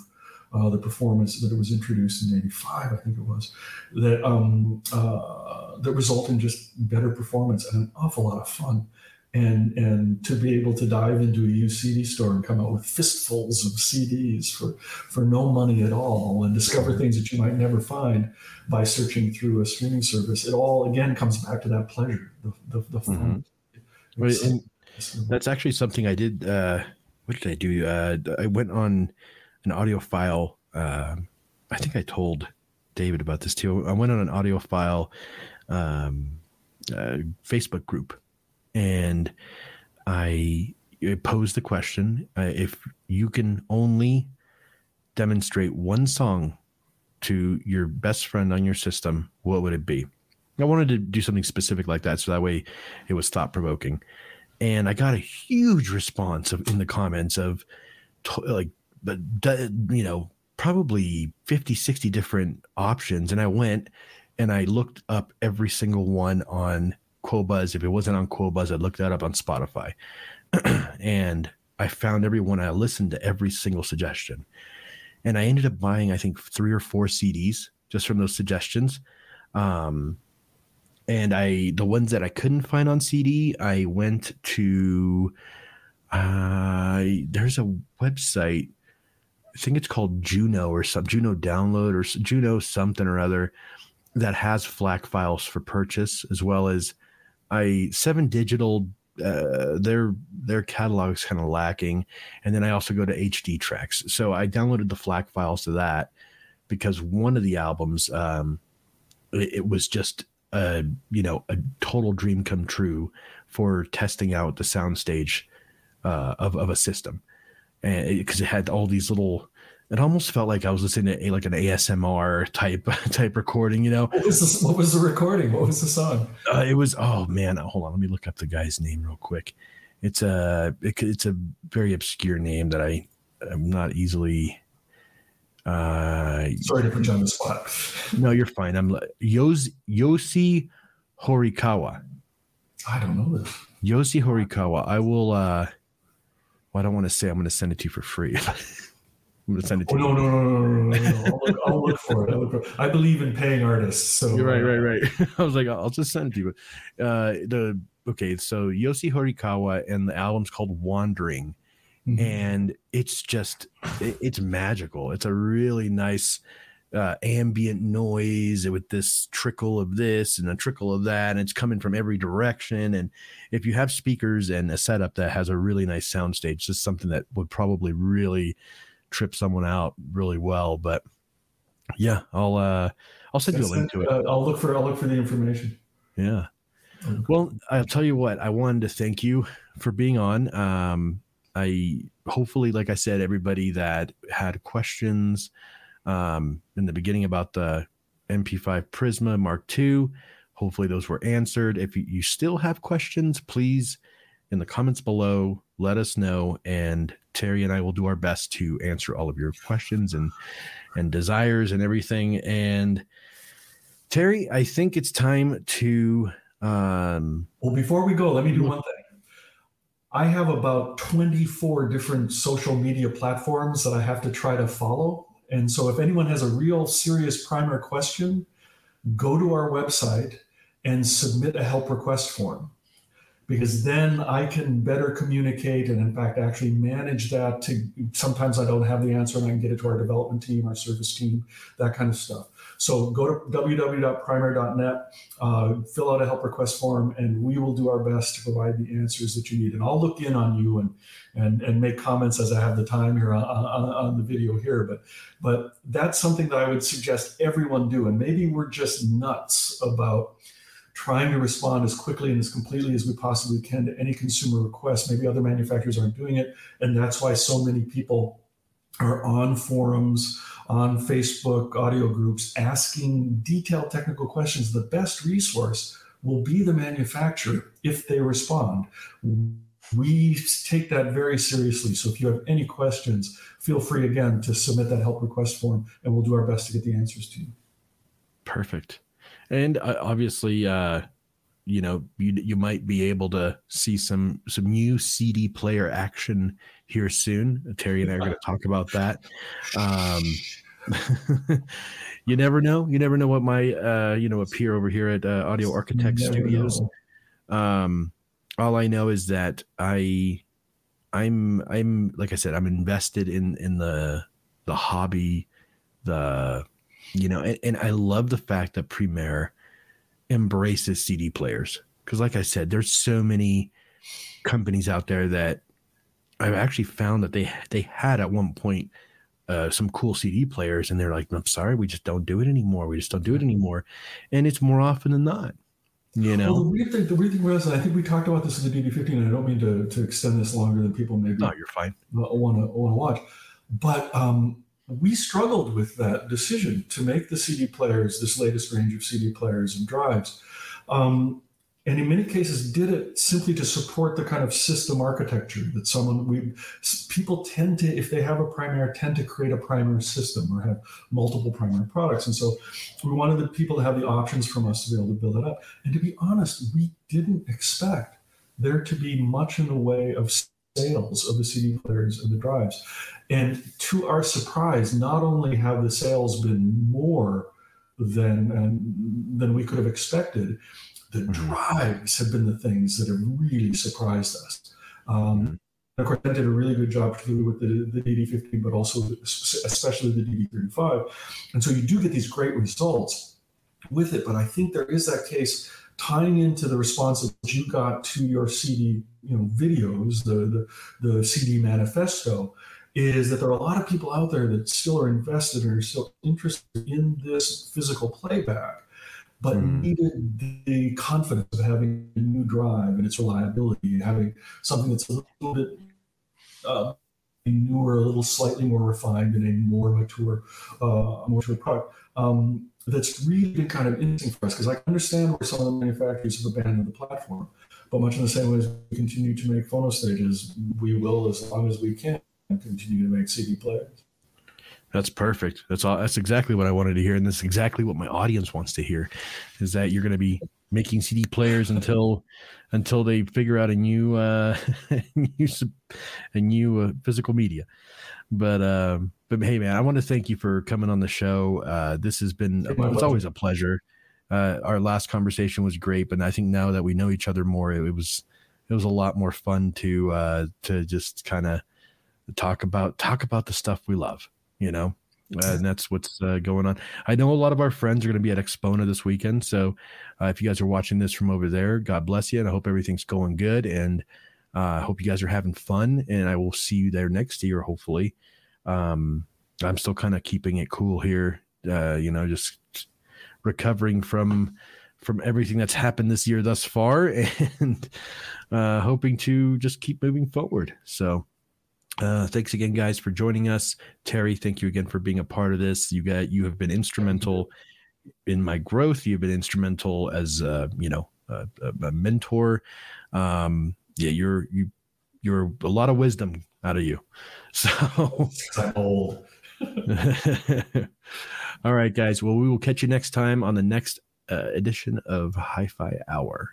uh, the performance that it was introduced in 85, I think it was, that um, uh, that result in just better performance and an awful lot of fun and and to be able to dive into a used CD store and come out with fistfuls of CDs for for no money at all and discover things that you might never find by searching through a streaming service. It all again comes back to that pleasure, the the, the fun. Mm-hmm. that's actually something I did. Uh, what did I do? Uh, I went on an audiophile. Uh, I think I told David about this too. I went on an audiophile um, uh, Facebook group and I posed the question uh, if you can only demonstrate one song to your best friend on your system, what would it be? I wanted to do something specific like that so that way it was thought provoking. And I got a huge response of, in the comments of like, but you know, probably 50, 60 different options. And I went and I looked up every single one on Qobuz. If it wasn't on Qobuz, I looked that up on Spotify. and I found everyone. I listened to every single suggestion. And I ended up buying, I think, three or four CDs just from those suggestions. Um, and I, the ones that I couldn't find on CD, I went to, uh, there's a website, I think it's called Juno or some Juno download or Juno something or other that has FLAC files for purchase as well as I Seven Digital uh, their their catalog is kind of lacking, and then I also go to HD tracks. So I downloaded the FLAC files to that because one of the albums, um, it, it was just a you know a total dream come true for testing out the soundstage uh, of of a system, and because it, it had all these little it almost felt like I was listening to a, like an ASMR type type recording. You know, what was this, what was the recording? What was the song? Uh, it was oh man, hold on, let me look up the guy's name real quick. It's a it, it's a very obscure name that I am not easily. Uh, Sorry to put you on the spot. no, you're fine. I'm Yos, Yosi Horikawa. I don't know this. Yosi Horikawa. I will. uh well, I don't want to say I'm going to send it to you for free. I'm gonna send it to oh, you. No, no, no, no, no, no. I'll, look, I'll look for it. I'll look for it. I believe in paying artists. So you're right, right, right. I was like, I'll just send it to you. Uh, the okay, so Yosi Horikawa and the album's called Wandering, mm-hmm. and it's just it, it's magical. It's a really nice uh, ambient noise with this trickle of this and a trickle of that, and it's coming from every direction. And if you have speakers and a setup that has a really nice soundstage, just something that would probably really trip someone out really well. But yeah, I'll uh I'll send you a link to it. Uh, I'll look for I'll look for the information. Yeah. Okay. Well, I'll tell you what. I wanted to thank you for being on. Um, I hopefully, like I said, everybody that had questions um, in the beginning about the NP5 Prisma Mark II, hopefully those were answered. If you, still have questions, please in the comments below let us know and terry and i will do our best to answer all of your questions and and desires and everything. And terry i think it's time to um well before we go let me do one thing. I have about 24 different social media platforms that i have to try to follow and so if anyone has a real serious Primare question go to our website and submit a help request form because then I can better communicate and, in fact, actually manage that. To sometimes I don't have the answer and I can get it to our development team, our service team, that kind of stuff. So go to www.primare.net, uh, fill out a help request form, and we will do our best to provide the answers that you need. And I'll look in on you and and and make comments as I have the time here on, on, on the video here. But but that's something that I would suggest everyone do. And maybe we're just nuts about trying to respond as quickly and as completely as we possibly can to any consumer request. Maybe other manufacturers aren't doing it. And that's why so many people are on forums, on Facebook, audio groups, asking detailed technical questions. The best resource will be the manufacturer if they respond. we take that very seriously. So if you have any questions, feel free again to submit that help request form, and we'll do our best to get the answers to you. Perfect. And uh, obviously, uh, you know, you you might be able to see some some new CD player action here soon. Terry and I are going to talk about that. Um, you never know. You never know what my uh, you know appear over here at uh, Audio Architect Studios. Um, all I know is that I I'm I'm like I said I'm invested in in the the hobby the you know and, and I love the fact that Primare embraces CD players because like I said there's so many companies out there that I've actually found that they they had at one point uh, some cool CD players and they're like I'm sorry we just don't do it anymore we just don't do it anymore and it's more often than not you know, well, the weird thing, the weird thing was, I think we talked about this in the DD15, and I don't mean to, to extend this longer than people maybe. No, you're fine. Want to want to watch, but um, we struggled with that decision to make the CD players, this latest range of CD players and drives. Um, and in many cases did it simply to support the kind of system architecture that someone we people tend to if they have a Primare tend to create a Primare system or have multiple Primare products and so we wanted the people to have the options from us to be able to build it up and to be honest we didn't expect there to be much in the way of sales of the cd players and the drives and to our surprise not only have the sales been more than than we could have expected the mm-hmm. drives have been the things that have really surprised us. Um, mm-hmm. of course, I did a really good job, particularly with the, the DD15, but also especially the DD35. And so you do get these great results with it. But I think there is that case tying into the responses you got to your CD, you know, videos, the, the, the CD manifesto, is that there are a lot of people out there that still are invested and are still interested in this physical playback but mm. needed the confidence of having a new drive and its reliability having something that's a little bit uh, newer, a little slightly more refined and a more mature, uh, more mature product. Um, that's really been kind of interesting for us because I understand where some of the manufacturers have abandoned the platform, but much in the same way as we continue to make phono stages, we will, as long as we can, continue to make CD players. That's perfect. That's all. That's exactly what I wanted to hear, and that's exactly what my audience wants to hear. Is that you're going to be making CD players until until they figure out a new uh, new a new uh, physical media. But um, but hey, man, I want to thank you for coming on the show. Uh, this has been it's always a pleasure. Uh, our last conversation was great, but I think now that we know each other more, it, it was it was a lot more fun to uh, to just kind of talk about talk about the stuff we love you know, and that's what's uh, going on. I know a lot of our friends are going to be at Axpona this weekend. So uh, if you guys are watching this from over there, God bless you. And I hope everything's going good. And uh, I hope you guys are having fun. And I will see you there next year, hopefully. Um, I'm still kind of keeping it cool here, uh, you know, just recovering from from everything that's happened this year thus far and uh, hoping to just keep moving forward. So uh, thanks again, guys, for joining us. Terry, thank you again for being a part of this. You got you have been instrumental in my growth. You've been instrumental as uh, you know a, a mentor. Um, yeah, you're you you're a lot of wisdom out of you. So old. All right, guys. Well, we will catch you next time on the next uh, edition of Hi-Fi Hour.